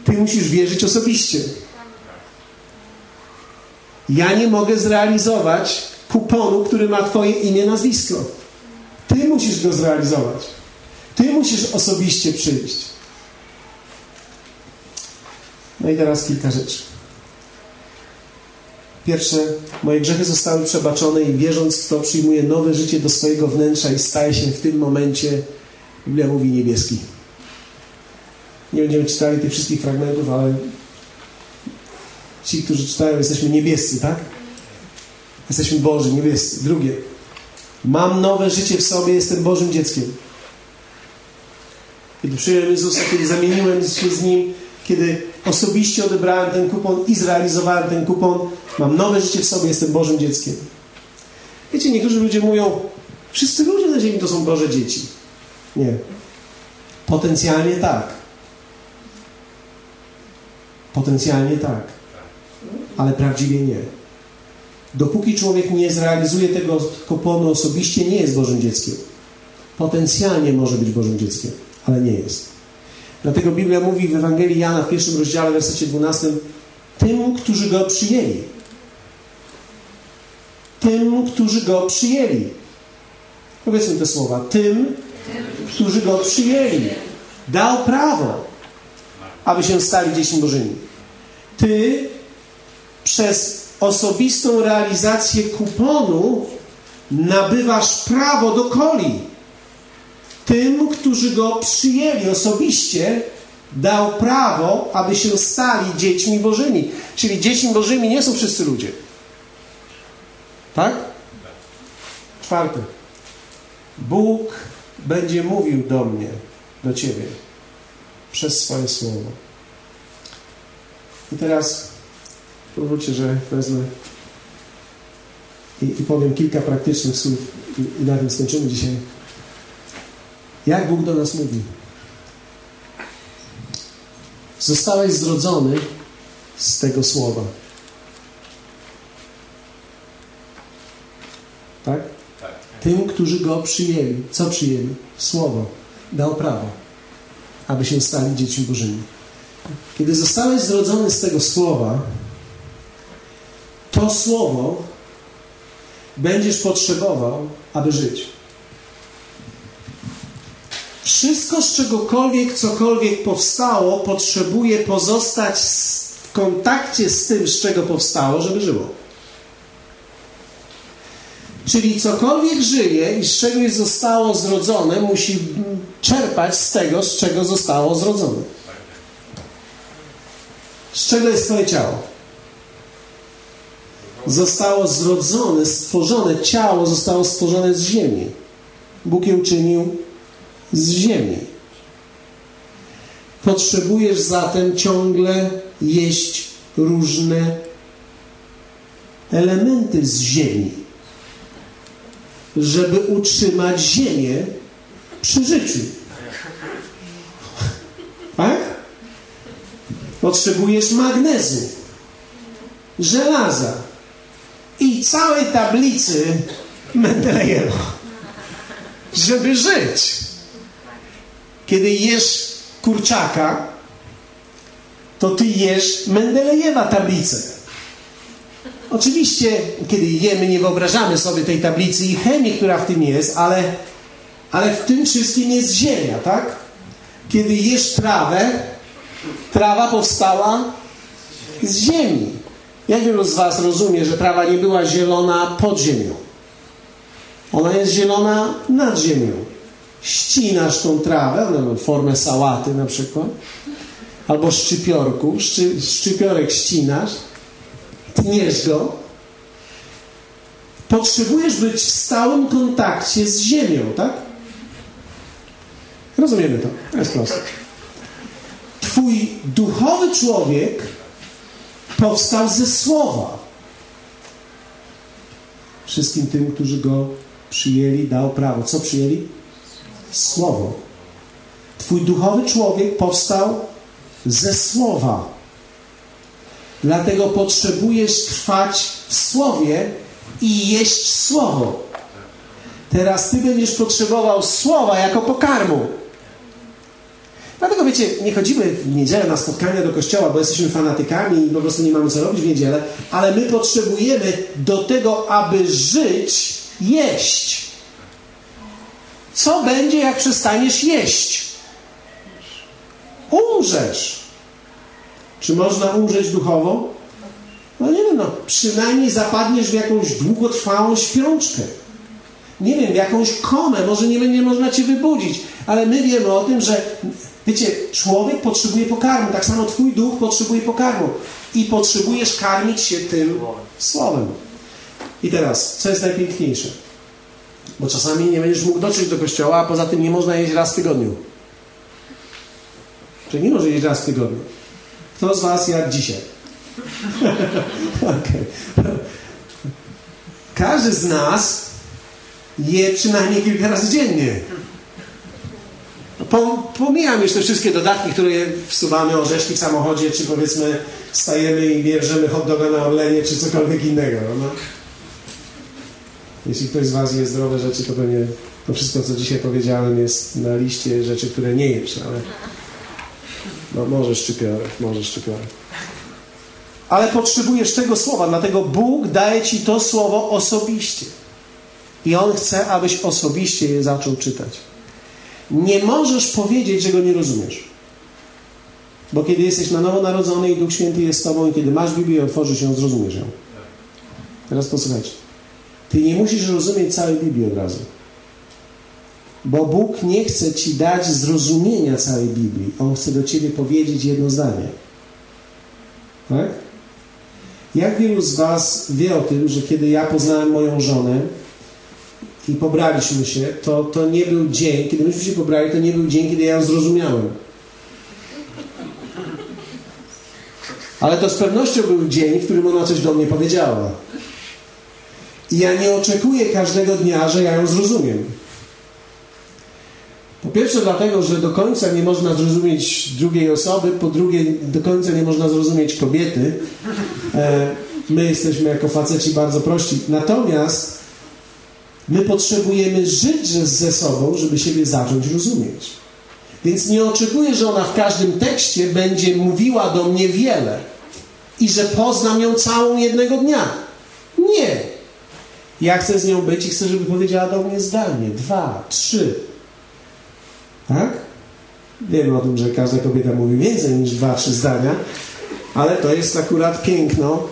Ty musisz wierzyć osobiście. Ja nie mogę zrealizować kuponu, który ma Twoje imię, nazwisko. Ty musisz go zrealizować. Ty musisz osobiście przyjść. No i teraz kilka rzeczy. Pierwsze, moje grzechy zostały przebaczone i wierząc w to, przyjmuję nowe życie do swojego wnętrza i staje się w tym momencie, Biblia mówi, niebieski. Nie będziemy czytali tych wszystkich fragmentów, ale ci, którzy czytają, jesteśmy niebiescy, tak? Jesteśmy Boży, niebiescy. Drugie, mam nowe życie w sobie, jestem Bożym dzieckiem. Kiedy przyjąłem Jezusa, kiedy zamieniłem się z Nim, kiedy osobiście odebrałem ten kupon i zrealizowałem ten kupon, mam nowe życie w sobie, jestem Bożym dzieckiem. Wiecie, niektórzy ludzie mówią, wszyscy ludzie na ziemi to są Boże dzieci. Nie. Potencjalnie tak. Potencjalnie tak. Ale prawdziwie nie. Dopóki człowiek nie zrealizuje tego kuponu osobiście, nie jest Bożym dzieckiem. Potencjalnie może być Bożym dzieckiem, ale nie jest. Dlatego Biblia mówi w Ewangelii Jana w pierwszym rozdziale, w wersecie 12 tym, którzy Go przyjęli. Tym, którzy Go przyjęli. Powiedzmy te słowa. Tym, którzy Go przyjęli. Dał prawo, aby się stali dziećmi Bożymi. Ty przez osobistą realizację kuponu nabywasz prawo do coli. Tym, którzy go przyjęli osobiście, dał prawo, aby się stali dziećmi Bożymi. Czyli dziećmi Bożymi nie są wszyscy ludzie. Tak? Czwarte. Bóg będzie mówił do mnie, do ciebie, przez swoje słowo. I teraz pozwólcie, że wezmę i, i powiem kilka praktycznych słów i, i na tym skończymy dzisiaj. Jak Bóg do nas mówi? Zostałeś zrodzony z tego słowa. Tak? Tym, którzy go przyjęli. Co przyjęli? Słowo. Dał prawo, aby się stali dziećmi Bożymi. Kiedy zostałeś zrodzony z tego słowa, to słowo będziesz potrzebował, aby żyć. Wszystko, z czegokolwiek, cokolwiek powstało, potrzebuje pozostać w kontakcie z tym, z czego powstało, żeby żyło. Czyli cokolwiek żyje i z czegoś zostało zrodzone, musi czerpać z tego, z czego zostało zrodzone. Z czego jest Twoje ciało? Zostało zrodzone, stworzone, ciało zostało stworzone z ziemi. Bóg je uczynił z ziemi. Potrzebujesz zatem ciągle jeść różne elementy z ziemi, żeby utrzymać ziemię przy życiu. Tak? Potrzebujesz magnezu, żelaza i całej tablicy Mendelejewa, żeby żyć. Kiedy jesz kurczaka, to ty jesz Mendelejewa tablicę. Oczywiście, kiedy jemy, nie wyobrażamy sobie tej tablicy i chemii, która w tym jest, ale, ale w tym wszystkim jest ziemia, tak? Kiedy jesz trawę, trawa powstała z ziemi. Jak wielu z Was rozumie, że trawa nie była zielona pod ziemią? Ona jest zielona nad ziemią. Ścinasz tą trawę, ma formę sałaty na przykład, albo szczypiorku, szczy, szczypiorek ścinasz, tniesz go. Potrzebujesz być w stałym kontakcie z ziemią, tak? Rozumiemy to. To jest proste. Twój duchowy człowiek powstał ze słowa. Wszystkim tym, którzy go przyjęli, dał prawo. Co przyjęli? Słowo. Twój duchowy człowiek powstał ze słowa. Dlatego potrzebujesz trwać w słowie i jeść słowo. Teraz ty będziesz potrzebował słowa jako pokarmu. Dlatego wiecie, nie chodzimy w niedzielę na spotkania do kościoła, bo jesteśmy fanatykami i po prostu nie mamy co robić w niedzielę, ale my potrzebujemy do tego, aby żyć, jeść. Co będzie, jak przestaniesz jeść? Umrzesz. Czy można umrzeć duchowo? No nie wiem, no przynajmniej zapadniesz w jakąś długotrwałą śpiączkę. Nie wiem, w jakąś komę, może nie będzie można cię wybudzić, ale my wiemy o tym, że wiecie, człowiek potrzebuje pokarmu, tak samo twój duch potrzebuje pokarmu i potrzebujesz karmić się tym słowem. I teraz, co jest najpiękniejsze? Bo czasami nie będziesz mógł dotrzeć do kościoła, a poza tym nie można jeść raz w tygodniu. Czyli nie może jeść raz w tygodniu. Kto z Was jak dzisiaj? Każdy z nas je przynajmniej kilka razy dziennie. Pomijam już te wszystkie dodatki, które wsuwamy, orzeszki w samochodzie, czy powiedzmy stajemy i bierzemy hot doga na Orlenie, czy cokolwiek innego. No. Jeśli ktoś z Was je zdrowe rzeczy, to pewnie to wszystko, co dzisiaj powiedziałem, jest na liście rzeczy, które nie jesz, ale no, może szczypiorek, może szczypiorek. Ale potrzebujesz tego słowa, dlatego Bóg daje Ci to słowo osobiście. I On chce, abyś osobiście je zaczął czytać. Nie możesz powiedzieć, że go nie rozumiesz. Bo kiedy jesteś na nowo narodzony i Duch Święty jest z Tobą i kiedy masz Biblię, otworzysz ją, zrozumiesz ją. Teraz posłuchajcie. Ty nie musisz rozumieć całej Biblii od razu. Bo Bóg nie chce Ci dać zrozumienia całej Biblii. On chce do Ciebie powiedzieć jedno zdanie. Tak? Jak wielu z Was wie o tym, że kiedy ja poznałem moją żonę i pobraliśmy się, to, to nie był dzień, kiedy myśmy się pobrali, to nie był dzień, kiedy ja ją zrozumiałem. Ale to z pewnością był dzień, w którym ona coś do mnie powiedziała. I ja nie oczekuję każdego dnia, że ja ją zrozumiem. Po pierwsze dlatego, że do końca nie można zrozumieć drugiej osoby, po drugie do końca nie można zrozumieć kobiety. E, my jesteśmy jako faceci bardzo prości. Natomiast my potrzebujemy żyć ze sobą, żeby siebie zacząć rozumieć. Więc nie oczekuję, że ona w każdym tekście będzie mówiła do mnie wiele i że poznam ją całą jednego dnia. Nie. Ja chcę z nią być i chcę, żeby powiedziała do mnie zdanie, dwa, trzy. Tak? Wiemy o tym, że każda kobieta mówi więcej niż dwa, trzy zdania, ale to jest akurat piękno,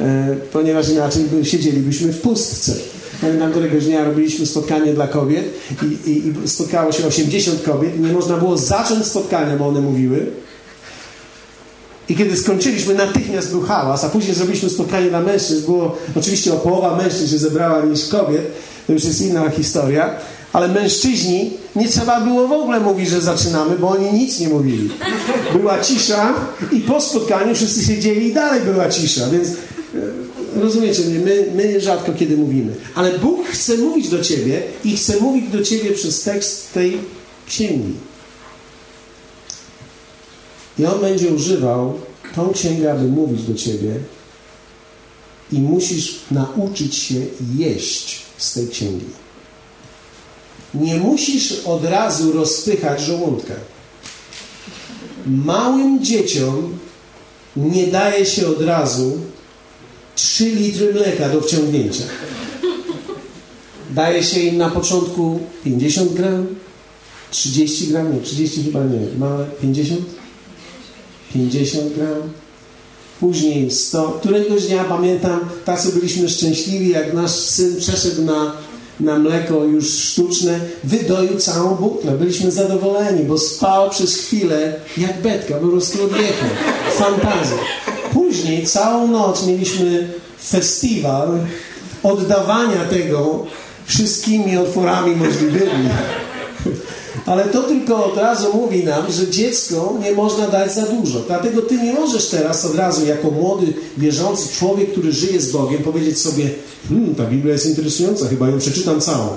e, ponieważ inaczej siedzielibyśmy w pustce. Pamiętam, któregoś dnia robiliśmy spotkanie dla kobiet i, i, i spotkało się 80 kobiet i nie można było zacząć spotkania, bo one mówiły. I kiedy skończyliśmy, natychmiast był hałas, a później zrobiliśmy spotkanie dla mężczyzn. Było oczywiście o połowa mężczyzn się zebrała niż kobiet. To już jest inna historia. Ale mężczyźni nie trzeba było w ogóle mówić, że zaczynamy, bo oni nic nie mówili. Była cisza i po spotkaniu wszyscy siedzieli i dalej była cisza, więc e, rozumiecie mnie, my, my rzadko kiedy mówimy. Ale Bóg chce mówić do ciebie i chce mówić do ciebie przez tekst tej księgi. I On będzie używał tą księgę, aby mówić do ciebie i musisz nauczyć się jeść z tej księgi. Nie musisz od razu rozpychać żołądka. Małym dzieciom nie daje się od razu 3 litry mleka do wciągnięcia. Daje się im na początku 50 gram, 30 gram, nie, 30 chyba nie, małe 50? 50 gram, później 100. Któregoś dnia pamiętam, tacy byliśmy szczęśliwi, jak nasz syn przeszedł na, na mleko już sztuczne, wydoił całą butlę. Byliśmy zadowoleni, bo spał przez chwilę jak betka, po prostu odjechał. Fantazja. Później całą noc mieliśmy festiwal oddawania tego wszystkimi otworami możliwymi. Ale to tylko od razu mówi nam, że dziecko nie można dać za dużo. Dlatego ty nie możesz teraz od razu, jako młody, wierzący człowiek, który żyje z Bogiem, powiedzieć sobie: Hmm, ta Biblia jest interesująca, chyba ją przeczytam całą.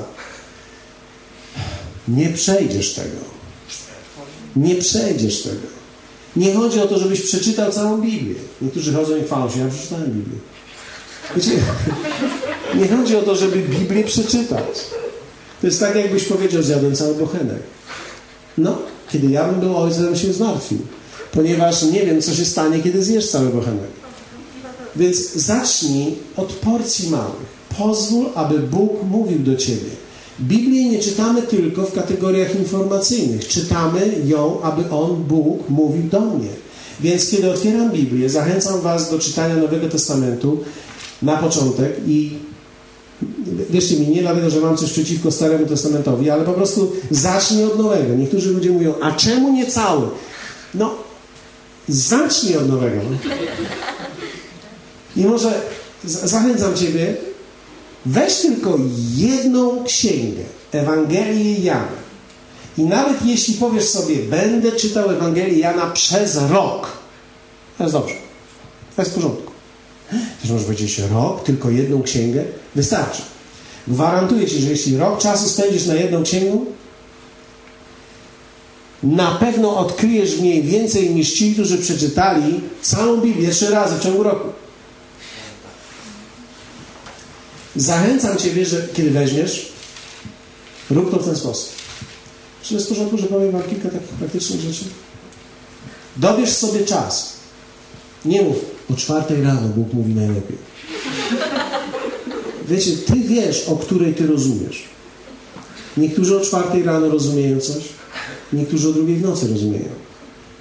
Nie przejdziesz tego. Nie przejdziesz tego. Nie chodzi o to, żebyś przeczytał całą Biblię. Niektórzy chodzą i chwalą się, ja przeczytałem Biblię. Wiecie, nie chodzi o to, żeby Biblię przeczytać. To jest tak, jakbyś powiedział, zjadłem cały bochenek. No, kiedy ja bym był ojcem, się zmartwił. Ponieważ nie wiem, co się stanie, kiedy zjesz cały bochenek. Więc zacznij od porcji małych. Pozwól, aby Bóg mówił do ciebie. Biblię nie czytamy tylko w kategoriach informacyjnych. Czytamy ją, aby On, Bóg, mówił do mnie. Więc kiedy otwieram Biblię, zachęcam Was do czytania Nowego Testamentu na początek i wierzcie mi, nie dlatego, że mam coś przeciwko Staremu Testamentowi, ale po prostu zacznij od nowego. Niektórzy ludzie mówią, a czemu nie cały? No, zacznij od nowego. I może zachęcam Ciebie, weź tylko jedną księgę, Ewangelię Jana. I nawet jeśli powiesz sobie, będę czytał Ewangelię Jana przez rok, to jest dobrze. To jest w porządku. Też możesz powiedzieć, rok, tylko jedną księgę, wystarczy. Gwarantuję Ci, że jeśli rok czasu spędzisz na jedną księgę, na pewno odkryjesz w niej więcej niż ci, którzy przeczytali całą Biblię trzy razy w ciągu roku. Zachęcam Ciebie, że kiedy weźmiesz, rób to w ten sposób. Czy jest w że powiem Wam kilka takich praktycznych rzeczy? Dobierz sobie czas. Nie mów o czwartej rano, Bóg mówi najlepiej. Wiecie, Ty wiesz, o której Ty rozumiesz. Niektórzy o czwartej rano rozumieją coś, niektórzy o drugiej w nocy rozumieją.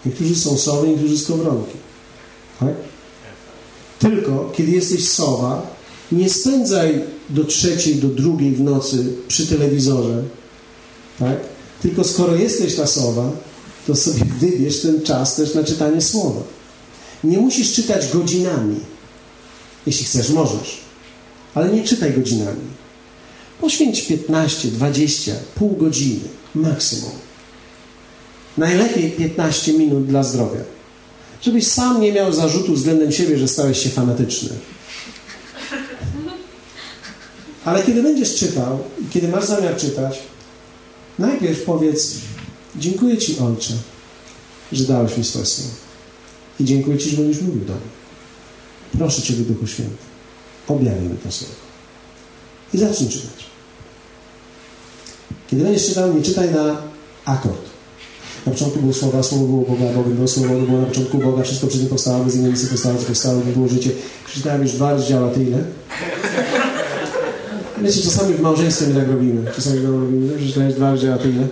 Niektórzy są sowy, niektórzy skowronki. Tak? Tylko, kiedy jesteś sowa, nie spędzaj do trzeciej, do drugiej w nocy przy telewizorze, tak? Tylko skoro jesteś ta sowa, to sobie wybierz ten czas też na czytanie słowa. Nie musisz czytać godzinami. Jeśli chcesz, możesz. Ale nie czytaj godzinami. Poświęć 15, 20, pół godziny maksimum. Najlepiej 15 minut dla zdrowia. Żebyś sam nie miał zarzutu względem siebie, że stałeś się fanatyczny. Ale kiedy będziesz czytał kiedy masz zamiar czytać, najpierw powiedz: Dziękuję Ci, Ojcze, że dałeś mi swoje słowo. I dziękuję Ci, że będziesz mówił do mnie. Proszę Ciebie, Duchu Święty, mi to słowo. I zacznij czytać. Kiedy będziesz czytał, nie czytaj na akord. Na początku było słowa, słowo było Boga, Bogiem było słowo, było na początku Boga, wszystko przez nie powstało, bez misji powstało, co powstało, nie było życie. Przeczytałem już dwa rozdziały, ty ile? Wiecie, czasami w małżeństwie my tak robimy. Czasami tak robimy, że czytałeś dwa rozdziały, ty ile?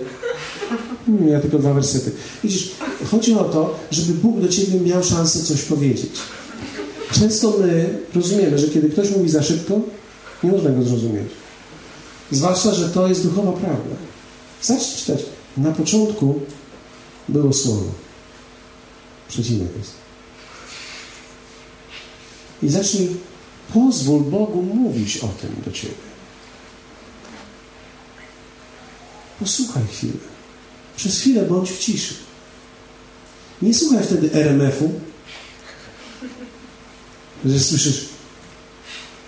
Hmm, ja tylko dwa wersety. Widzisz, chodzi o to, żeby Bóg do Ciebie miał szansę coś powiedzieć. Często my rozumiemy, że kiedy ktoś mówi za szybko, nie można go zrozumieć. Zwłaszcza, że to jest duchowa prawda. Zacznij czytać. Na początku było słowo. Przecinek jest. I zacznij, pozwól Bogu mówić o tym do Ciebie. posłuchaj chwilę. Przez chwilę bądź w ciszy. Nie słuchaj wtedy RMF-u, że słyszysz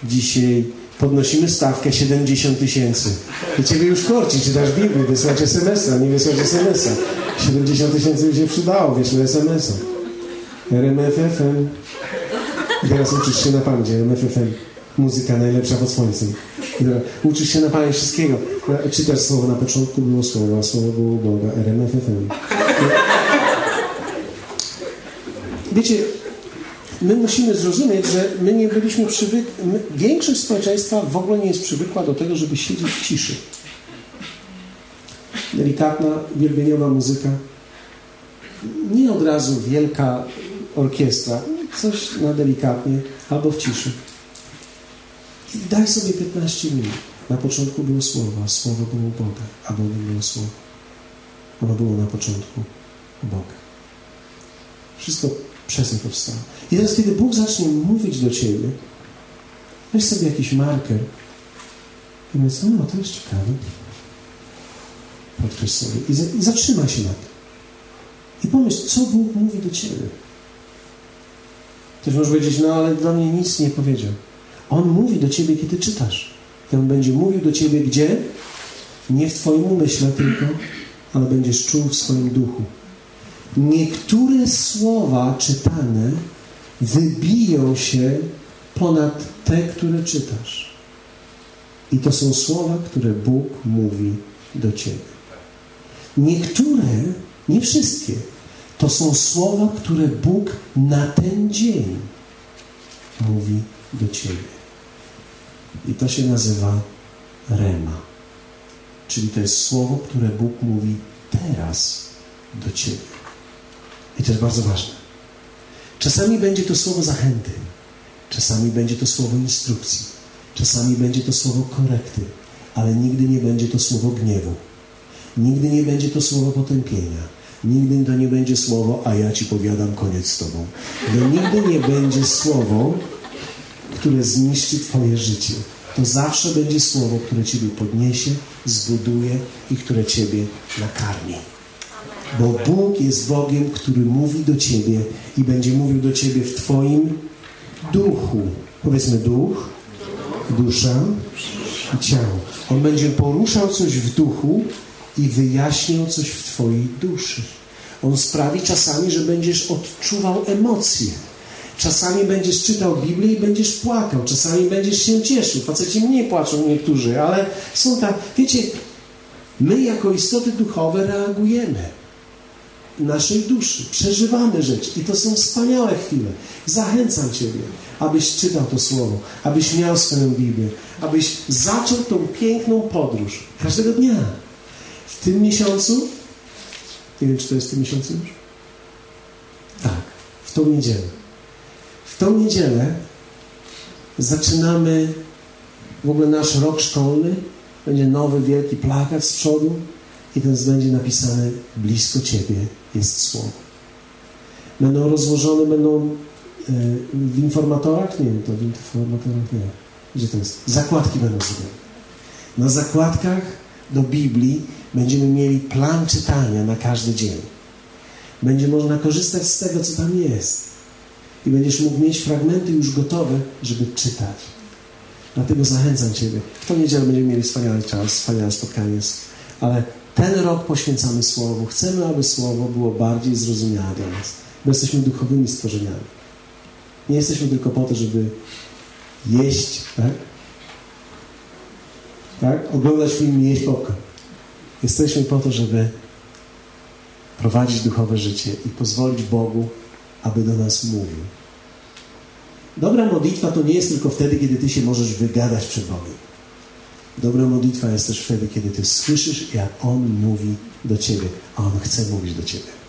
dzisiaj podnosimy stawkę 70 tysięcy. I ciebie już korci, czytasz Biblię, wysłać SMS-a, nie wysłać SMS-a. 70 tysięcy by się przydało, wyślę SMS-a. RMFFM. I teraz uczysz się na pamięć RMFFM. Muzyka najlepsza pod słońcem. Uczysz się na pamięć wszystkiego. Czytasz słowo na początku, było słowo, a słowo było Boga. RMFFM. Wiecie, my musimy zrozumieć, że my nie byliśmy przywykli, większość społeczeństwa w ogóle nie jest przywykła do tego, żeby siedzieć w ciszy. Delikatna, wielbieniowa muzyka. Nie od razu wielka orkiestra. Coś na delikatnie, albo w ciszy. I daj sobie 15 minut. Na początku było słowo, a słowo było Boga, a Bogiem było słowo. Ono było na początku Boga. Wszystko przez nie powstało. I teraz, kiedy Bóg zacznie mówić do ciebie, weź sobie jakiś marker i mówisz, no to jest ciekawe. Podkreśl sobie i, za, i zatrzymaj się na tym. I pomyśl, co Bóg mówi do ciebie. Ktoś może powiedzieć, no ale do mnie nic nie powiedział. On mówi do ciebie, kiedy czytasz. I on będzie mówił do ciebie gdzie? Nie w twoim umyśle tylko, ale będziesz czuł w swoim duchu. Niektóre słowa czytane wybiją się ponad te, które czytasz. I to są słowa, które Bóg mówi do ciebie. Niektóre, nie wszystkie, to są słowa, które Bóg na ten dzień mówi do ciebie. I to się nazywa rema. Czyli to jest słowo, które Bóg mówi teraz do ciebie. I to jest bardzo ważne. Czasami będzie to słowo zachęty, czasami będzie to słowo instrukcji, czasami będzie to słowo korekty, ale nigdy nie będzie to słowo gniewu. Nigdy nie będzie to słowo potępienia. Nigdy to nie będzie słowo, a ja ci powiadam, koniec z tobą. To nigdy nie będzie słowo, które zniszczy twoje życie. To zawsze będzie słowo, które ciebie podniesie, zbuduje i które ciebie nakarmi. Bo Bóg jest Bogiem, który mówi do ciebie i będzie mówił do ciebie w twoim duchu. Powiedzmy duch, dusza i ciało. On będzie poruszał coś w duchu i wyjaśniał coś w twojej duszy. On sprawi czasami, że będziesz odczuwał emocje. Czasami będziesz czytał Biblię i będziesz płakał. Czasami będziesz się cieszył. Faceci mniej płaczą niektórzy, ale są tak... Wiecie, my jako istoty duchowe reagujemy naszej duszy. Przeżywamy rzeczy i to są wspaniałe chwile. Zachęcam Ciebie, abyś czytał to Słowo, abyś miał swoją Biblię, abyś zaczął tą piękną podróż każdego dnia. W tym miesiącu, nie wiem, czy to jest w tym miesiącu już? Tak, w tą niedzielę. W tą niedzielę zaczynamy w ogóle nasz rok szkolny. Będzie nowy, wielki plakat z przodu i ten będzie napisany blisko Ciebie jest Słowo. Będą rozłożone, będą e, w informatorach? Nie wiem, to w informatorach nie. Gdzie to jest? Zakładki będą zrobione. Na zakładkach do Biblii będziemy mieli plan czytania na każdy dzień. Będzie można korzystać z tego, co tam jest. I będziesz mógł mieć fragmenty już gotowe, żeby czytać. Dlatego zachęcam Ciebie. W tą niedzielę będziemy mieli wspaniały czas, wspaniałe spotkanie, ale ten rok poświęcamy Słowu. Chcemy, aby Słowo było bardziej zrozumiałe dla nas. Bo jesteśmy duchowymi stworzeniami. Nie jesteśmy tylko po to, żeby jeść, tak? Tak? Oglądać film i jeść popcorn. Jesteśmy po to, żeby prowadzić duchowe życie i pozwolić Bogu, aby do nas mówił. Dobra modlitwa to nie jest tylko wtedy, kiedy ty się możesz wygadać przed Bogiem. Dobra modlitwa jest też wtedy, kiedy ty słyszysz, jak On mówi do ciebie, a On chce mówić do ciebie.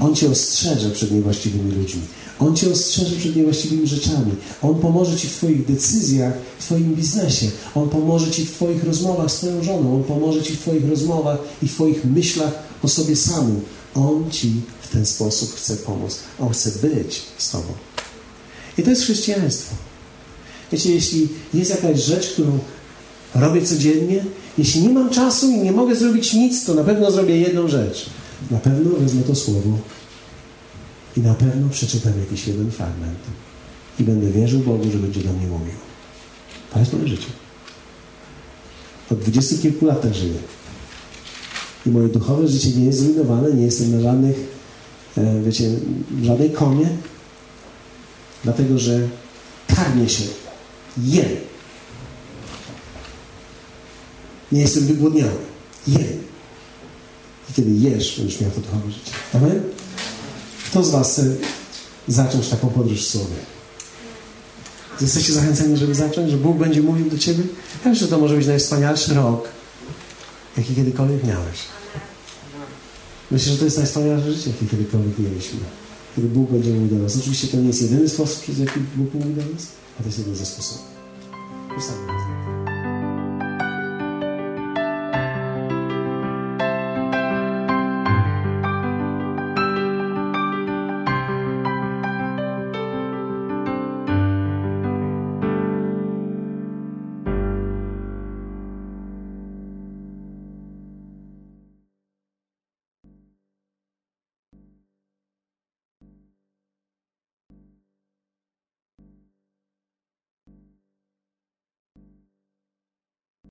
On cię ostrzeże przed niewłaściwymi ludźmi. On cię ostrzeże przed niewłaściwymi rzeczami. On pomoże ci w Twoich decyzjach, w Twoim biznesie. On pomoże ci w Twoich rozmowach z Twoją żoną. On pomoże ci w Twoich rozmowach i w Twoich myślach o sobie samym. On ci w ten sposób chce pomóc. On chce być z Tobą. I to jest chrześcijaństwo. Wiecie, jeśli jest jakaś rzecz, którą robię codziennie. Jeśli nie mam czasu i nie mogę zrobić nic, to na pewno zrobię jedną rzecz. Na pewno wezmę to słowo i na pewno przeczytam jakiś jeden fragment i będę wierzył Bogu, że będzie do mnie mówił. To jest moje życie. Od dwudziestu kilku lat tak żyję. I moje duchowe życie nie jest zrujnowane, nie jestem na żadnych, e, wiecie, żadnej komie, dlatego że karmię się, jem. Nie jestem wygłodniony, jem. I kiedy jesz, będziesz miał to duchowe życie. Amen? Kto z Was chce zacząć taką podróż w Słowie? Jesteście zachęceni, żeby zacząć? Że Bóg będzie mówił do Ciebie? Ja myślę, że to może być najwspanialszy rok, jaki kiedykolwiek miałeś. Myślę, że to jest najwspanialsze życie, jakie kiedykolwiek mieliśmy. Kiedy Bóg będzie mówił do nas. Oczywiście to nie jest jedyny sposób, przez jaki Bóg mówi do nas, ale to jest jeden ze sposobów. Ustawmy.